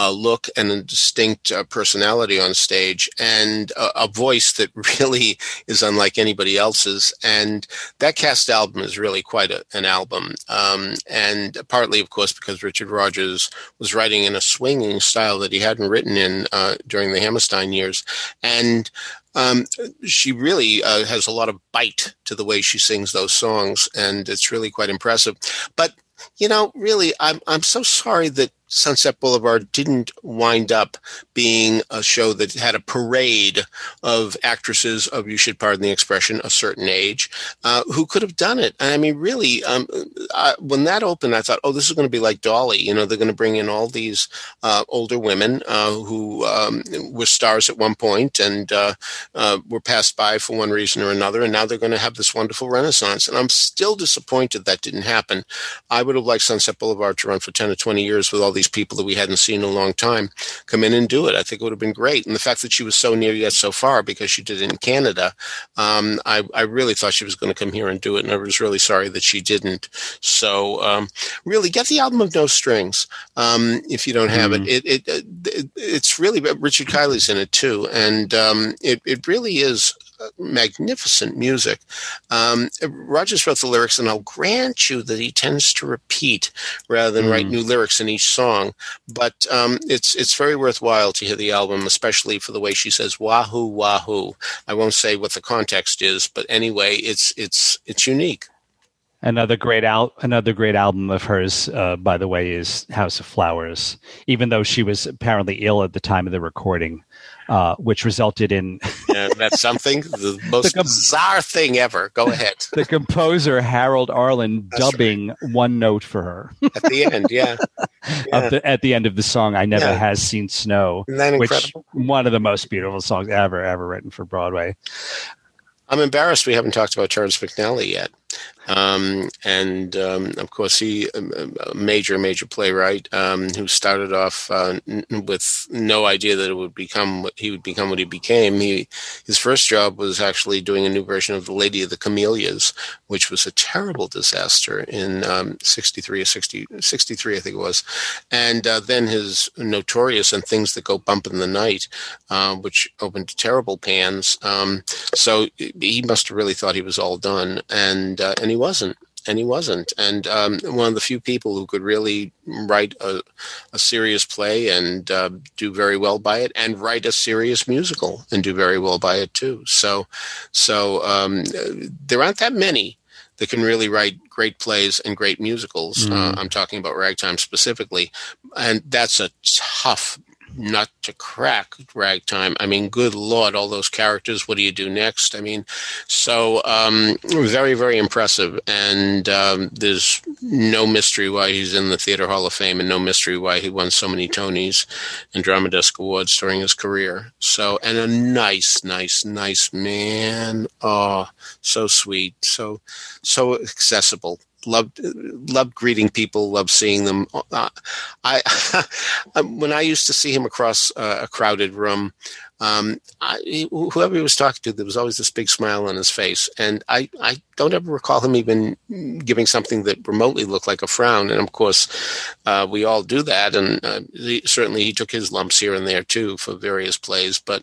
uh, look and a distinct uh, personality on stage and a, a, voice that really is unlike anybody else's. And that cast album is really quite a, an album. Um, and partly, of course, because Richard Rodgers was writing in a swinging style that he hadn't written in uh, during the Hammerstein years. And um, she really uh, has a lot of bite to the way she sings those songs, and it's really quite impressive. But you know, really, I'm I'm so sorry that Sunset Boulevard didn't wind up being a show that had a parade of actresses of, you should pardon the expression, a certain age, uh, who could have done it. I mean, really, um, I, when that opened, I thought, oh, this is going to be like Dolly. You know, they're going to bring in all these uh, older women uh, who um, were stars at one point and uh, uh, were passed by for one reason or another, and now they're going to have this wonderful renaissance. And I'm still disappointed that didn't happen. I would have liked Sunset Boulevard to run for 10 or 20 years with all these these people that we hadn't seen in a long time come in and do it. I think it would have been great. And the fact that she was so near yet so far because she did it in Canada, um, I, I, really thought she was going to come here and do it. And I was really sorry that she didn't. So um, really get the album of No Strings um, if you don't have mm. it. It, it, it. It's really Richard Kiley's in it too. And um, it, it really is magnificent music. Um, Rodgers wrote the lyrics, and I'll grant you that he tends to repeat rather than mm. write new lyrics in each song. But um, it's it's very worthwhile to hear the album, especially for the way she says "wahoo wahoo." I won't say what the context is, but anyway, it's it's it's unique. Another great al- another great album of hers, uh, by the way, is House of Flowers. Even though she was apparently ill at the time of the recording, uh, which resulted in yeah, that's something the most the bizarre thing ever. Go ahead. the composer Harold Arlen that's dubbing right. one note for her at the end. Yeah, yeah. The, at the end of the song, "I Never yeah. Has Seen Snow," which one of the most beautiful songs ever ever written for Broadway. I'm embarrassed we haven't talked about Charles McNally yet. Um, and um, of course, he a major, major playwright um, who started off uh, n- with no idea that it would become what he would become what he became. He his first job was actually doing a new version of The Lady of the Camellias, which was a terrible disaster in '63 um, or 60, 63, I think it was. And uh, then his notorious and things that go bump in the night, uh, which opened to terrible pans. Um, so he must have really thought he was all done, and uh, and he wasn't and he wasn't. And um, one of the few people who could really write a, a serious play and uh, do very well by it, and write a serious musical and do very well by it too. So, so um, there aren't that many that can really write great plays and great musicals. Mm. Uh, I'm talking about Ragtime specifically, and that's a tough not to crack ragtime. I mean, good lord, all those characters. What do you do next? I mean, so um, very, very impressive. And um, there's no mystery why he's in the Theater Hall of Fame, and no mystery why he won so many Tonys and Drama Desk Awards during his career. So, and a nice, nice, nice man. Oh, so sweet, so so accessible loved loved greeting people, loved seeing them. Uh, I when I used to see him across uh, a crowded room, um, I, whoever he was talking to, there was always this big smile on his face, and I I don't ever recall him even giving something that remotely looked like a frown. And of course, uh, we all do that, and uh, he, certainly he took his lumps here and there too for various plays, but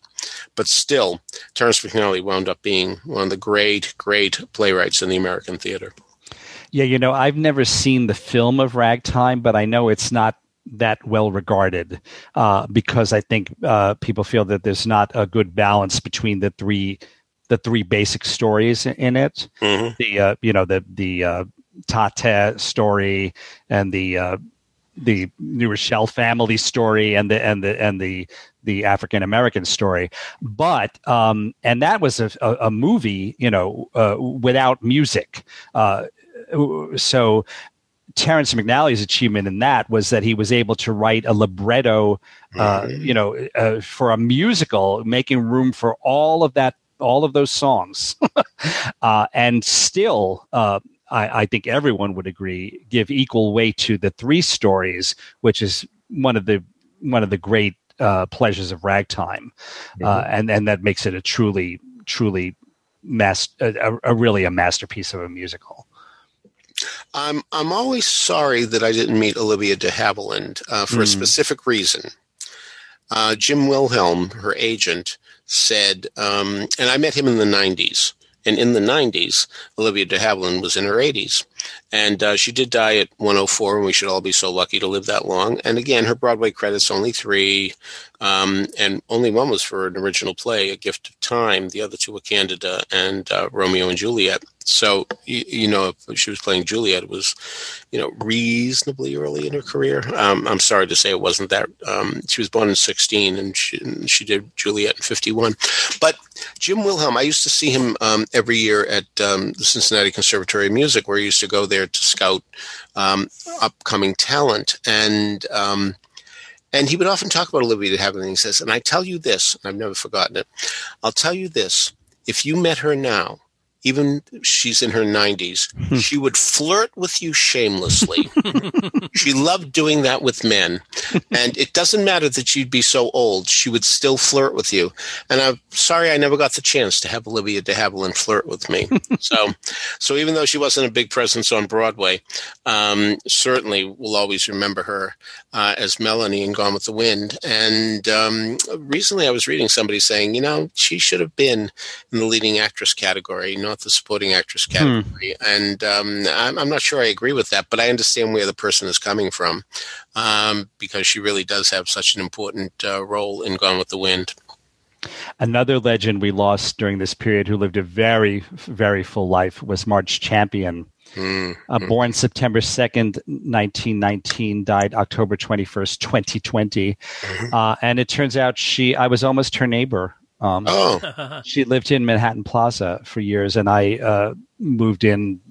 but still, Terrence McNally wound up being one of the great great playwrights in the American theater. Yeah, you know, I've never seen the film of Ragtime, but I know it's not that well regarded uh, because I think uh, people feel that there's not a good balance between the three the three basic stories in it. Mm-hmm. The uh, you know the the uh, Tateh story and the uh, the New Rochelle family story and the and the and the the African American story, but um, and that was a, a, a movie, you know, uh, without music. Uh, so Terrence McNally's achievement in that was that he was able to write a libretto, uh, mm-hmm. you know, uh, for a musical, making room for all of that, all of those songs, uh, and still uh, I, I think everyone would agree, give equal weight to the three stories, which is one of the one of the great uh, pleasures of ragtime, uh, mm-hmm. and and that makes it a truly truly mas- a, a, really a masterpiece of a musical. I'm I'm always sorry that I didn't meet Olivia de Havilland uh, for mm. a specific reason. Uh, Jim Wilhelm, her agent, said, um, and I met him in the '90s. And in the 90s, Olivia de Havilland was in her 80s. And uh, she did die at 104, and we should all be so lucky to live that long. And again, her Broadway credits only three, um, and only one was for an original play, A Gift of Time. The other two were Candida and uh, Romeo and Juliet. So you, you, know, she was playing Juliet, it was, you know, reasonably early in her career. Um, I'm sorry to say it wasn't that. Um, she was born in 16, and she, and she did Juliet in 51. But Jim Wilhelm, I used to see him um, every year at um, the Cincinnati Conservatory of Music, where he used to go there to scout um, upcoming talent, and um, and he would often talk about Olivia de Havilland. He says, and I tell you this, and I've never forgotten it. I'll tell you this: if you met her now even she's in her 90s, hmm. she would flirt with you shamelessly. she loved doing that with men. And it doesn't matter that you'd be so old, she would still flirt with you. And I'm sorry I never got the chance to have Olivia de Havilland flirt with me. so, so even though she wasn't a big presence on Broadway, um, certainly we'll always remember her uh, as Melanie in Gone with the Wind. And um, recently I was reading somebody saying, you know, she should have been in the leading actress category, not the supporting actress hmm. category. Hmm. And um, I'm, I'm, not sure I agree with that, but I understand where the person is coming from um, because she really does have such an important uh, role in Gone with the Wind. Another legend we lost during this period who lived a very, very full life was Marge Champion. Mm, uh, mm. Born September 2nd, 1919, died October 21st, 2020. Mm-hmm. Uh, and it turns out she, I was almost her neighbor. Um, oh. she lived in Manhattan Plaza for years, and I uh, moved in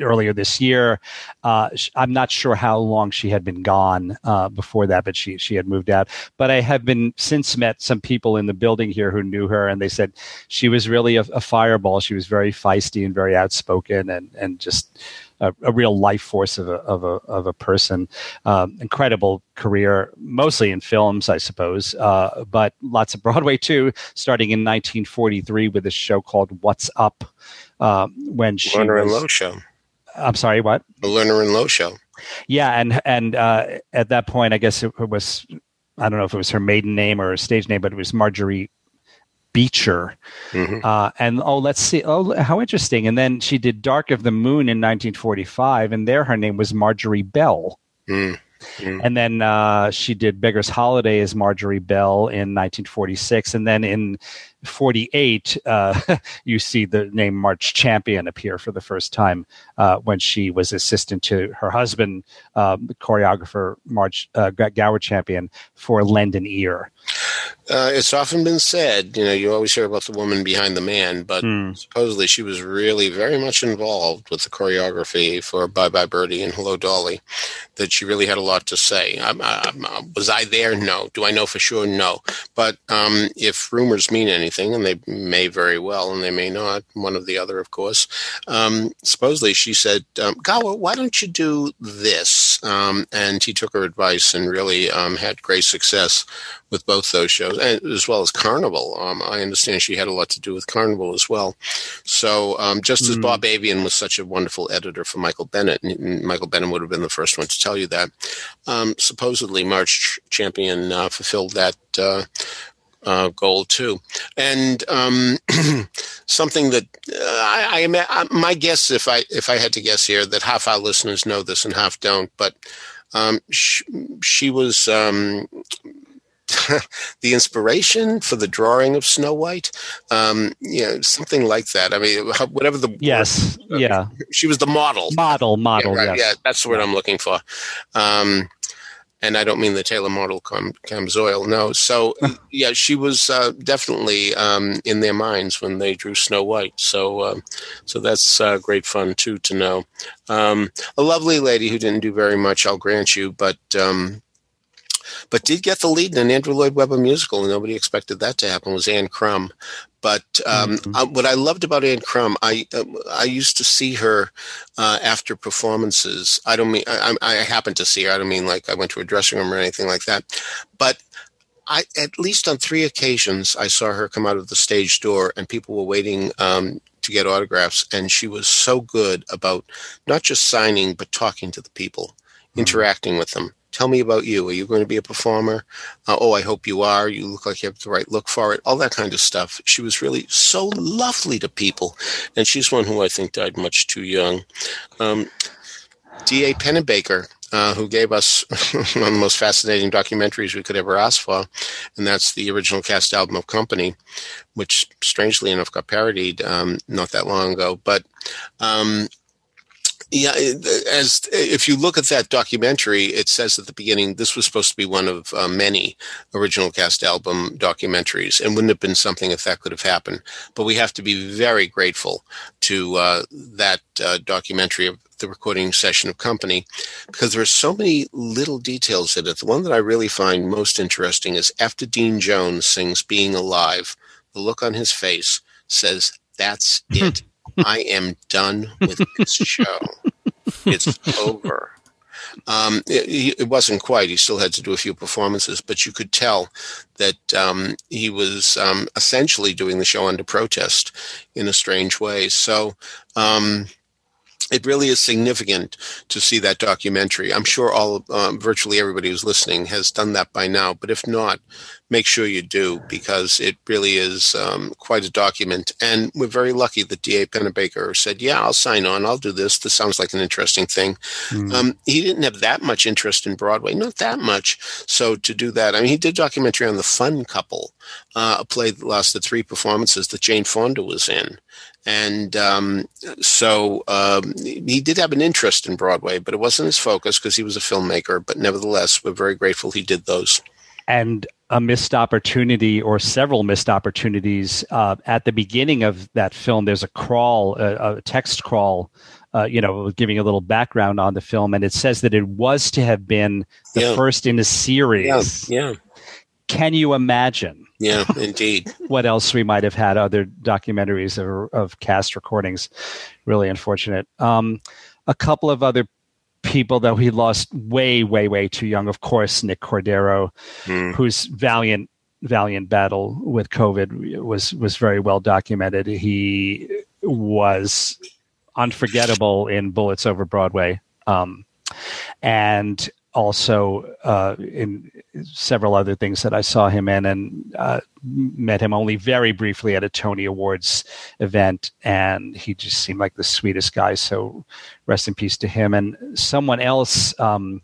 earlier this year. Uh, I'm not sure how long she had been gone uh, before that, but she she had moved out. But I have been since met some people in the building here who knew her, and they said she was really a, a fireball. She was very feisty and very outspoken, and and just. A, a, real life force of a of a of a person. Um, incredible career, mostly in films, I suppose, uh, but lots of Broadway too. Starting in 1943 with a show called What's Up, uh, when she Lerner was, and Loewe show. I'm sorry, what? The Lerner and Loewe show. Yeah, and and uh, at that point, I guess it, was I don't know if it was her maiden name or her stage name, but it was Marjorie Belcher. Mm-hmm. Uh, and oh, let's see. Oh, how interesting. And then she did Dark of the Moon in 1945, and there her name was Marjorie Bell. Mm. Mm. And then uh, she did Beggar's Holiday as Marjorie Bell in 1946. And then in 48, uh, you see the name Marge Champion appear for the first time uh, when she was assistant to her husband, um, choreographer Marge uh, Gower Champion, for Lend an Ear. Uh, it's often been said, you know, you always hear about the woman behind the man, but mm. supposedly she was really very much involved with the choreography for Bye Bye Birdie and Hello Dolly, that she really had a lot to say. I'm, I'm, was I there? No. Do I know for sure? No. But um, if rumors mean anything, and they may very well, and they may not, one of the other, of course, um, supposedly she said, um, Gower, why don't you do this? Um, and he took her advice and really um, had great success with both those shows, as well as Carnival. Um, I understand she had a lot to do with Carnival as well. So um, just as mm. Bob Avian was such a wonderful editor for Michael Bennett, and Michael Bennett would have been the first one to tell you that. Um, supposedly, Marge Champion uh, fulfilled that. Uh, uh, goal too, and um, something that uh, I, I, I, my guess, if I if I had to guess here, that half our listeners know this and half don't, but um, she, she was um, the inspiration for the drawing of Snow White, um, you know, something like that. I mean, whatever the yes, word, uh, yeah, she was the model, model, model. Yeah, right, yes. yeah that's the word I'm looking for. Um, and I don't mean the Taylor model com- Camzoil, no. So yeah, she was uh, definitely um, in their minds when they drew Snow White. So uh, so that's uh, great fun too to know. Um, a lovely lady who didn't do very much, I'll grant you, but um, but did get the lead in an Andrew Lloyd Webber musical, and nobody expected that to happen. Was Ann Crumb, but um, mm-hmm. uh, what I loved about Ann Crumb, I uh, I used to see her uh, after performances. I don't mean I, I happened to see her. I don't mean like I went to a dressing room or anything like that, but I, at least on three occasions, I saw her come out of the stage door, and people were waiting um, to get autographs. And she was so good about not just signing, but talking to the people, mm-hmm. interacting with them. Tell me about you. Are you going to be a performer? Uh, oh, I hope you are. You look like you have the right look for it. All that kind of stuff. She was really so lovely to people, and she's one who I think died much too young. Um, D.A. Pennebaker uh, who gave us one of the most fascinating documentaries we could ever ask for, and that's the original cast album of Company, which strangely enough got parodied um, not that long ago. But um, yeah, as if you look at that documentary, it says at the beginning this was supposed to be one of uh, many original cast album documentaries, and wouldn't have been something if that could have happened. But we have to be very grateful to uh, that uh, documentary of the recording session of Company because there are so many little details in it. The one that I really find most interesting is after Dean Jones sings "Being Alive," the look on his face says, "That's it." I am done with this show. It's over. Um, it, it, wasn't quite. He still had to do a few performances, but you could tell that um, he was um, essentially doing the show under protest in a strange way. So um, it really is significant to see that documentary. I'm sure all, um, virtually everybody who's listening has done that by now, but if not, make sure you do because it really is um, quite a document. And we're very lucky that D.A. Pennebaker said, Yeah, I'll sign on. I'll do this. This sounds like an interesting thing. Mm. Um, he didn't have that much interest in Broadway, not that much. So to do that, I mean, he did a documentary on the Fun Couple, uh, a play that lasted three performances that Jane Fonda was in. And um, so um, he did have an interest in Broadway, but it wasn't his focus because he was a filmmaker. But nevertheless, we're very grateful he did those. And a missed opportunity or several missed opportunities uh, at the beginning of that film. There's a crawl, a, a text crawl, uh, you know, giving a little background on the film, and it says that it was to have been the yeah. first in a series. Yeah. yeah. Can you imagine? Yeah, indeed. what else we might have had other documentaries of, of cast recordings? Really unfortunate. Um, a couple of other people that we lost way, way, way too young. Of course, Nick Cordero, mm. whose valiant, valiant battle with COVID was was very well documented. He was unforgettable in Bullets Over Broadway, um, and also uh, in several other things that I saw him in, and uh, met him only very briefly at a Tony Awards event, and he just seemed like the sweetest guy. So, rest in peace to him. And someone else, um,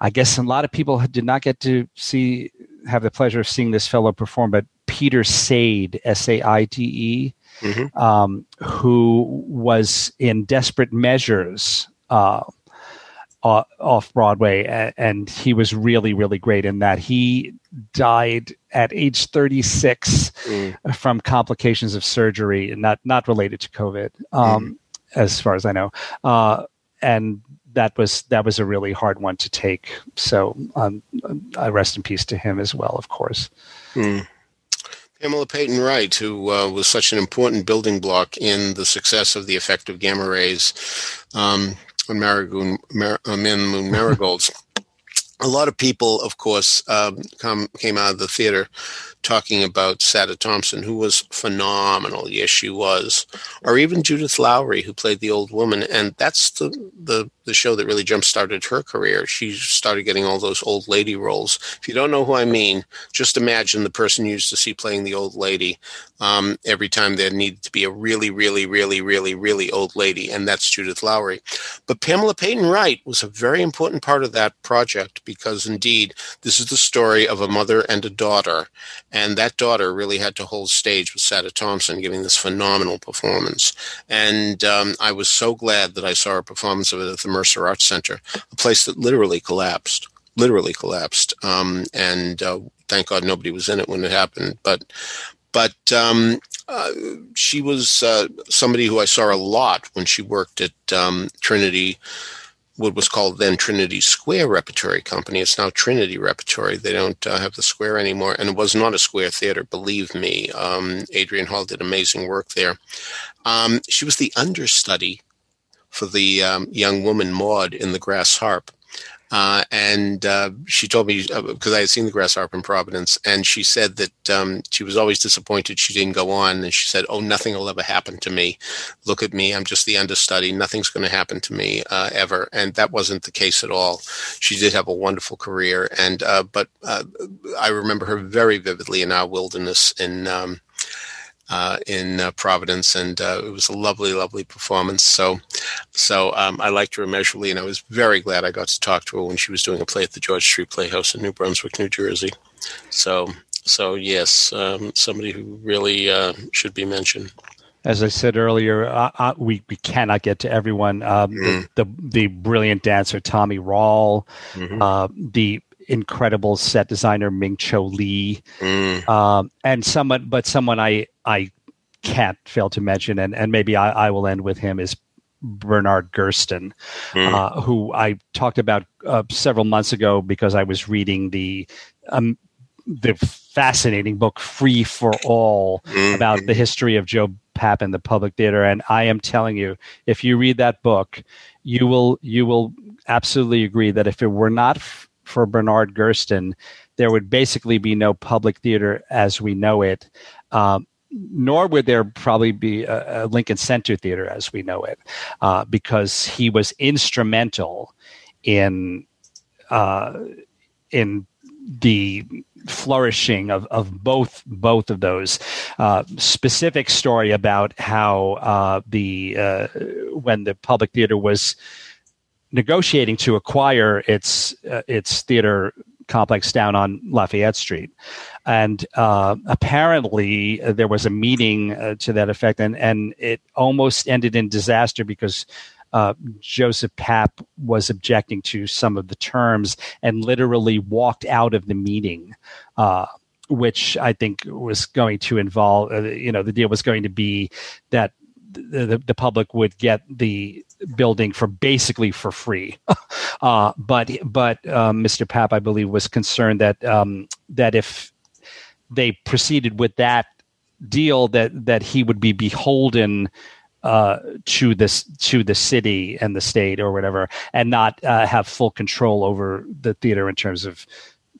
I guess, a lot of people did not get to see have the pleasure of seeing this fellow perform, but Peter Saide, S A I D E. Mm-hmm. Um, who was in Desperate Measures, uh, off Broadway, and he was really, really great in that. He died at age 36 mm. from complications of surgery, not not related to COVID, um, mm. as far as I know. Uh, and that was that was a really hard one to take. So um, I rest in peace to him as well, of course. Mm. Pamela Payton-Wright, who uh, was such an important building block in the success of the effect of gamma rays. Um, on Marigold, Mar- uh, Moon Marigolds. a lot of people, of course, um, come, came out of the theater talking about Sada Thompson, who was phenomenal. Yes, she was. Or even Judith Lowry, who played the old woman. And that's the, the, the show that really jump started her career. She started getting all those old lady roles. If you don't know who I mean, just imagine the person you used to see playing the old lady um, every time there needed to be a really, really, really, really, really old lady. And that's Judith Lowry. But Pamela Payton-Wright was a very important part of that project because indeed, this is the story of a mother and a daughter and that daughter really had to hold stage with Sada Thompson, giving this phenomenal performance. And um, I was so glad that I saw a performance of it at the Mercer Arts Center, a place that literally collapsed, literally collapsed. Um, and uh, thank God nobody was in it when it happened. But but um, uh, she was uh, somebody who I saw a lot when she worked at um, Trinity what was called then Trinity Square Repertory Company. It's now Trinity Repertory. They don't uh, have the square anymore, and it was not a square theater. Believe me, um, Adrian Hall did amazing work there. Um, she was the understudy for the um, young woman Maud in The Grass Harp. Uh, and uh, she told me because uh, I had seen the Grass Harp in Providence, and she said that um, she was always disappointed she didn't go on. And she said, "Oh, nothing will ever happen to me. Look at me, I'm just the understudy. Nothing's going to happen to me uh, ever." And that wasn't the case at all. She did have a wonderful career, and uh, but uh, I remember her very vividly in our wilderness in. Um, uh, in uh, Providence, and uh, it was a lovely, lovely performance. So, so um, I liked her immeasurably, and I was very glad I got to talk to her when she was doing a play at the George Street Playhouse in New Brunswick, New Jersey. So, so yes, um, somebody who really uh, should be mentioned. As I said earlier, uh, uh, we, we cannot get to everyone. Um, mm. the, the, the brilliant dancer Tommy Rall, mm-hmm. the incredible set designer Ming Cho Lee, mm. um, and someone, but someone I I can't fail to mention, and and maybe I, I will end with him is Bernard Gersten, mm. uh, who I talked about uh, several months ago because I was reading the um, the fascinating book Free for All mm. about the history of Joe Papp and the public theater, and I am telling you, if you read that book, you will you will absolutely agree that if it were not f- for Bernard Gersten, there would basically be no public theater as we know it. Um, nor would there probably be a, a, Lincoln Center Theater as we know it, uh, because he was instrumental in uh, in the flourishing of, of both both of those. Uh, specific story about how uh, the uh, when the public theater was negotiating to acquire its uh, its theater complex down on Lafayette Street, and uh, apparently uh, there was a meeting uh, to that effect, and and it almost ended in disaster because. Uh, Joseph Papp was objecting to some of the terms and literally walked out of the meeting, uh, which I think was going to involve, you know, the deal was going to be that the, the public would get the building for basically for free. uh, but but um, Mr. Papp, I believe, was concerned that um, that if they proceeded with that deal, that that he would be beholden. Uh, to this to the city and the state or whatever, and not uh, have full control over the theater in terms of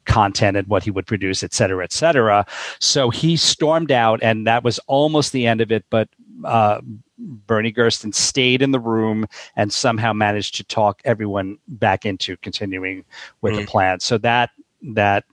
content and what he would produce, et cetera, et cetera. So he stormed out, and that was almost the end of it. But uh, Bernie Gersten stayed in the room and somehow managed to talk everyone back into continuing with mm. the plan. So that that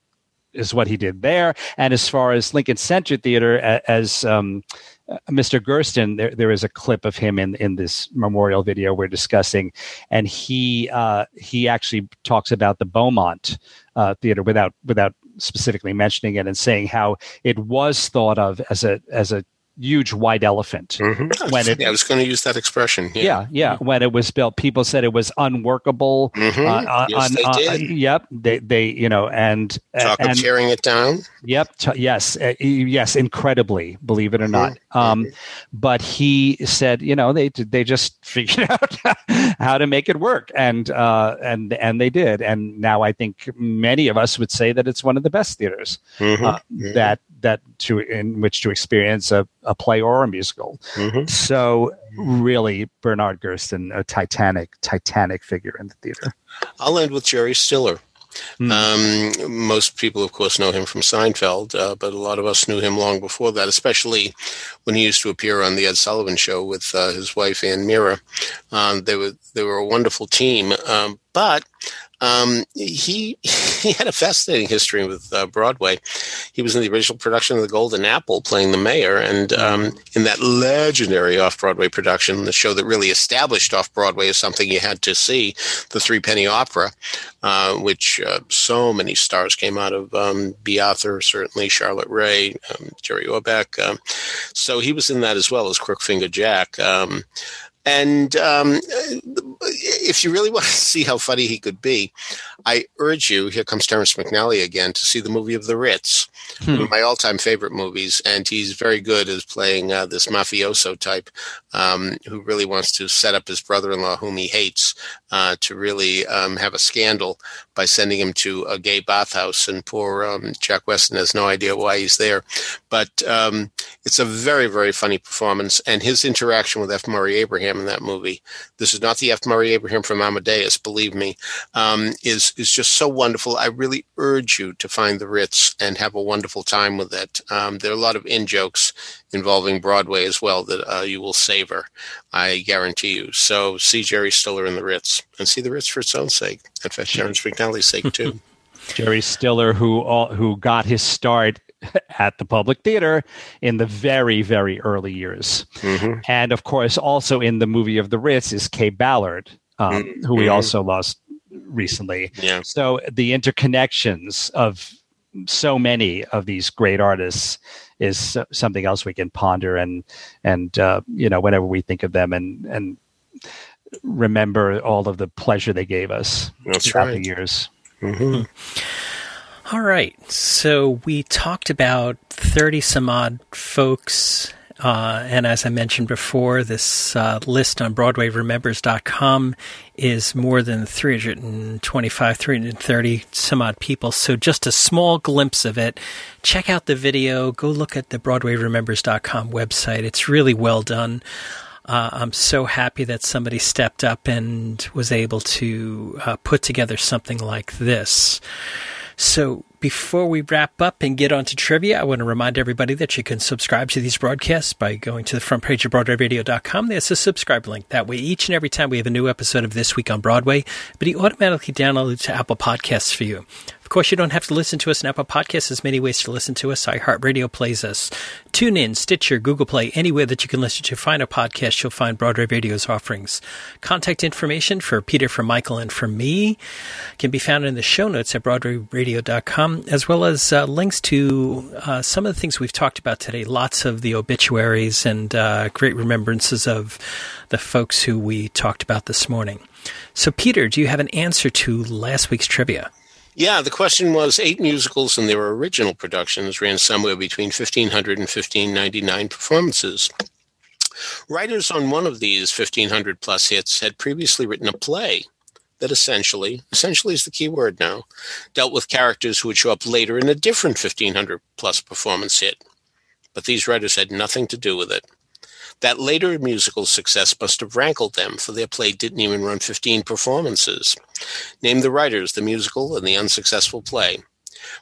is what he did there. And as far as Lincoln Center Theater, as um, uh, Mr. Gersten, there, there is a clip of him in, in this memorial video we're discussing, and he uh, he actually talks about the Beaumont uh, Theater without without specifically mentioning it and saying how it was thought of as a as a huge white elephant mm-hmm. when it, yeah, I was going to use that expression. Yeah. yeah, yeah. When it was built, people said it was unworkable. Mm-hmm. Uh, yes, on, they uh, did. yep, they they you know and talk and, of tearing it down. Yep. T- yes. Uh, yes. Incredibly, believe it or not. Mm-hmm. Um, but he said, you know, they they just figured out how to make it work, and uh, and and they did. And now I think many of us would say that it's one of the best theaters mm-hmm. uh, mm-hmm. that that to in which to experience a, a play or a musical. Mm-hmm. So really, Bernard Gersten, a titanic, titanic figure in the theater. I'll end with Jerry Stiller. Mm. Um, most people, of course, know him from Seinfeld, uh, but a lot of us knew him long before that, especially when he used to appear on the Ed Sullivan Show with uh, his wife Anne Meara. Um, they were they were a wonderful team, um, but um, he he had a fascinating history with uh, Broadway. He was in the original production of The Golden Apple, playing the mayor, and um, in that legendary off Broadway production, the show that really established off Broadway as something you had to see, the Three Penny Opera, uh, which uh, so many stars came out of. Um, Bea Arthur, certainly Charlotte Rae, um, Jerry Orbach. Um, so he was in that as well as Crookfinger Jack. And um, if you really want to see how funny he could be, I urge you. Here comes Terrence McNally again to see the movie of The Ritz, hmm. one of my all-time favorite movies, and he's very good as playing uh, this mafioso type um, who really wants to set up his brother-in-law, whom he hates, uh, to really um, have a scandal by sending him to a gay bathhouse. And poor um, Jack Weston has no idea why he's there, but um, it's a very, very funny performance, and his interaction with F. Murray Abraham in that movie. This is not the F. Murray Abraham from Amadeus, believe me, um, is is just so wonderful. I really urge you to find the Ritz and have a wonderful time with it. Um, there are a lot of in jokes involving Broadway as well that uh, you will savor, I guarantee you. So see Jerry Stiller in the Ritz and see the Ritz for its own sake, and for Terrence McNally's sake too. Jerry Stiller, who who got his start at the public theater in the very very early years, mm-hmm. and of course also in the movie of the Ritz is Kaye Ballard, um, mm-hmm. who we also lost recently. Yeah. So the interconnections of so many of these great artists is something else we can ponder and and uh, you know whenever we think of them and and remember all of the pleasure they gave us That's throughout right. the years. Mm-hmm. All right, so we talked about thirty some odd folks uh, and as I mentioned before, this uh, list on BroadwayRemembers.com is more than 325, 330 some odd people. So just a small glimpse of it. Check out the video. Go look at the BroadwayRemembers.com website. It's really well done. Uh, I'm so happy that somebody stepped up and was able to uh, put together something like this. So before we wrap up and get on to trivia, I want to remind everybody that you can subscribe to these broadcasts by going to the front page of BroadwayRadio.com. There's a subscribe link. That way, each and every time we have a new episode of This Week on Broadway, but he automatically downloads to Apple Podcasts for you course, you don't have to listen to us on Apple Podcasts. There's many ways to listen to us. iHeartRadio plays us. Tune in, Stitcher, Google Play, anywhere that you can listen to find a podcast, you'll find Broadway Radio's offerings. Contact information for Peter, for Michael, and for me can be found in the show notes at BroadwayRadio.com, as well as uh, links to uh, some of the things we've talked about today. Lots of the obituaries and uh, great remembrances of the folks who we talked about this morning. So, Peter, do you have an answer to last week's trivia? Yeah, the question was eight musicals and their original productions ran somewhere between 1500 and 1599 performances. Writers on one of these 1500 plus hits had previously written a play that essentially, essentially is the key word now, dealt with characters who would show up later in a different 1500 plus performance hit. But these writers had nothing to do with it. That later musical success must have rankled them, for their play didn't even run 15 performances. Name the writers, the musical, and the unsuccessful play.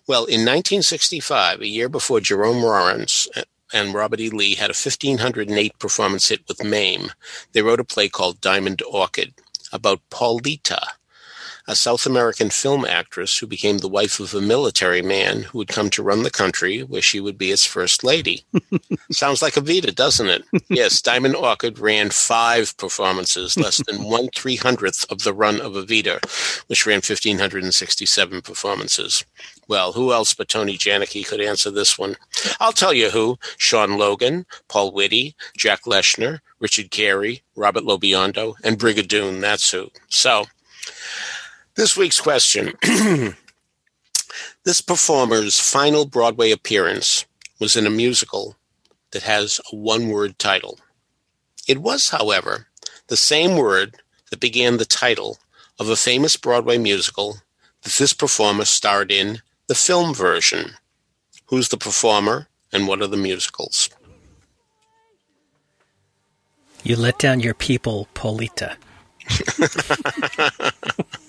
Well, in 1965, a year before Jerome Lawrence uh, and Robert E. Lee had a 1508 performance hit with Mame, they wrote a play called Diamond Orchid about Paulita, a South American film actress who became the wife of a military man who would come to run the country where she would be its first lady. Sounds like Evita, doesn't it? Yes, Diamond Orchid ran five performances, less than one three hundredth of the run of Evita, which ran 1,567 performances. Well, who else but Tony Janicki could answer this one? I'll tell you who Sean Logan, Paul Whitty, Jack Leshner, Richard Carey, Robert Lobiondo, and Brigadoon. That's who. So, this week's question This performer's final Broadway appearance was in a musical that has a one word title. It was, however, the same word that began the title of a famous Broadway musical that this performer starred in the film version. Who's the performer and what are the musicals? You let down your people, Paulita.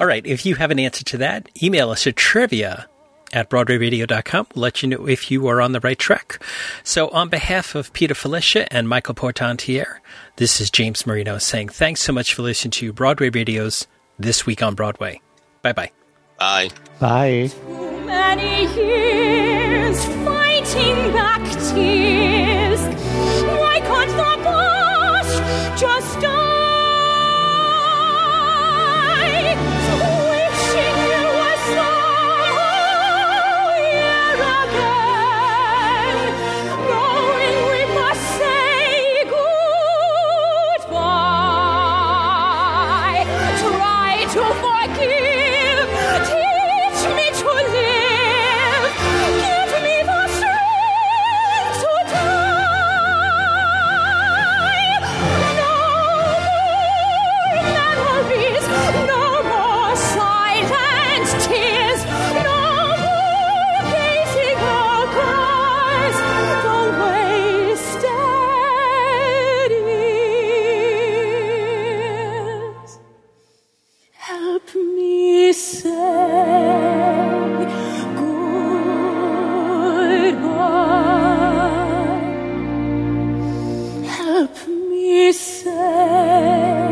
All right. If you have an answer to that, email us at trivia at BroadwayRadio.com. We'll let you know if you are on the right track. So, on behalf of Peter Filichia and Michael Portantiere, this is James Marino saying thanks so much for listening to Broadway Radio's This Week on Broadway. Bye-bye. Bye. Bye. Too many years fighting back tears. Why can't the past just Help me say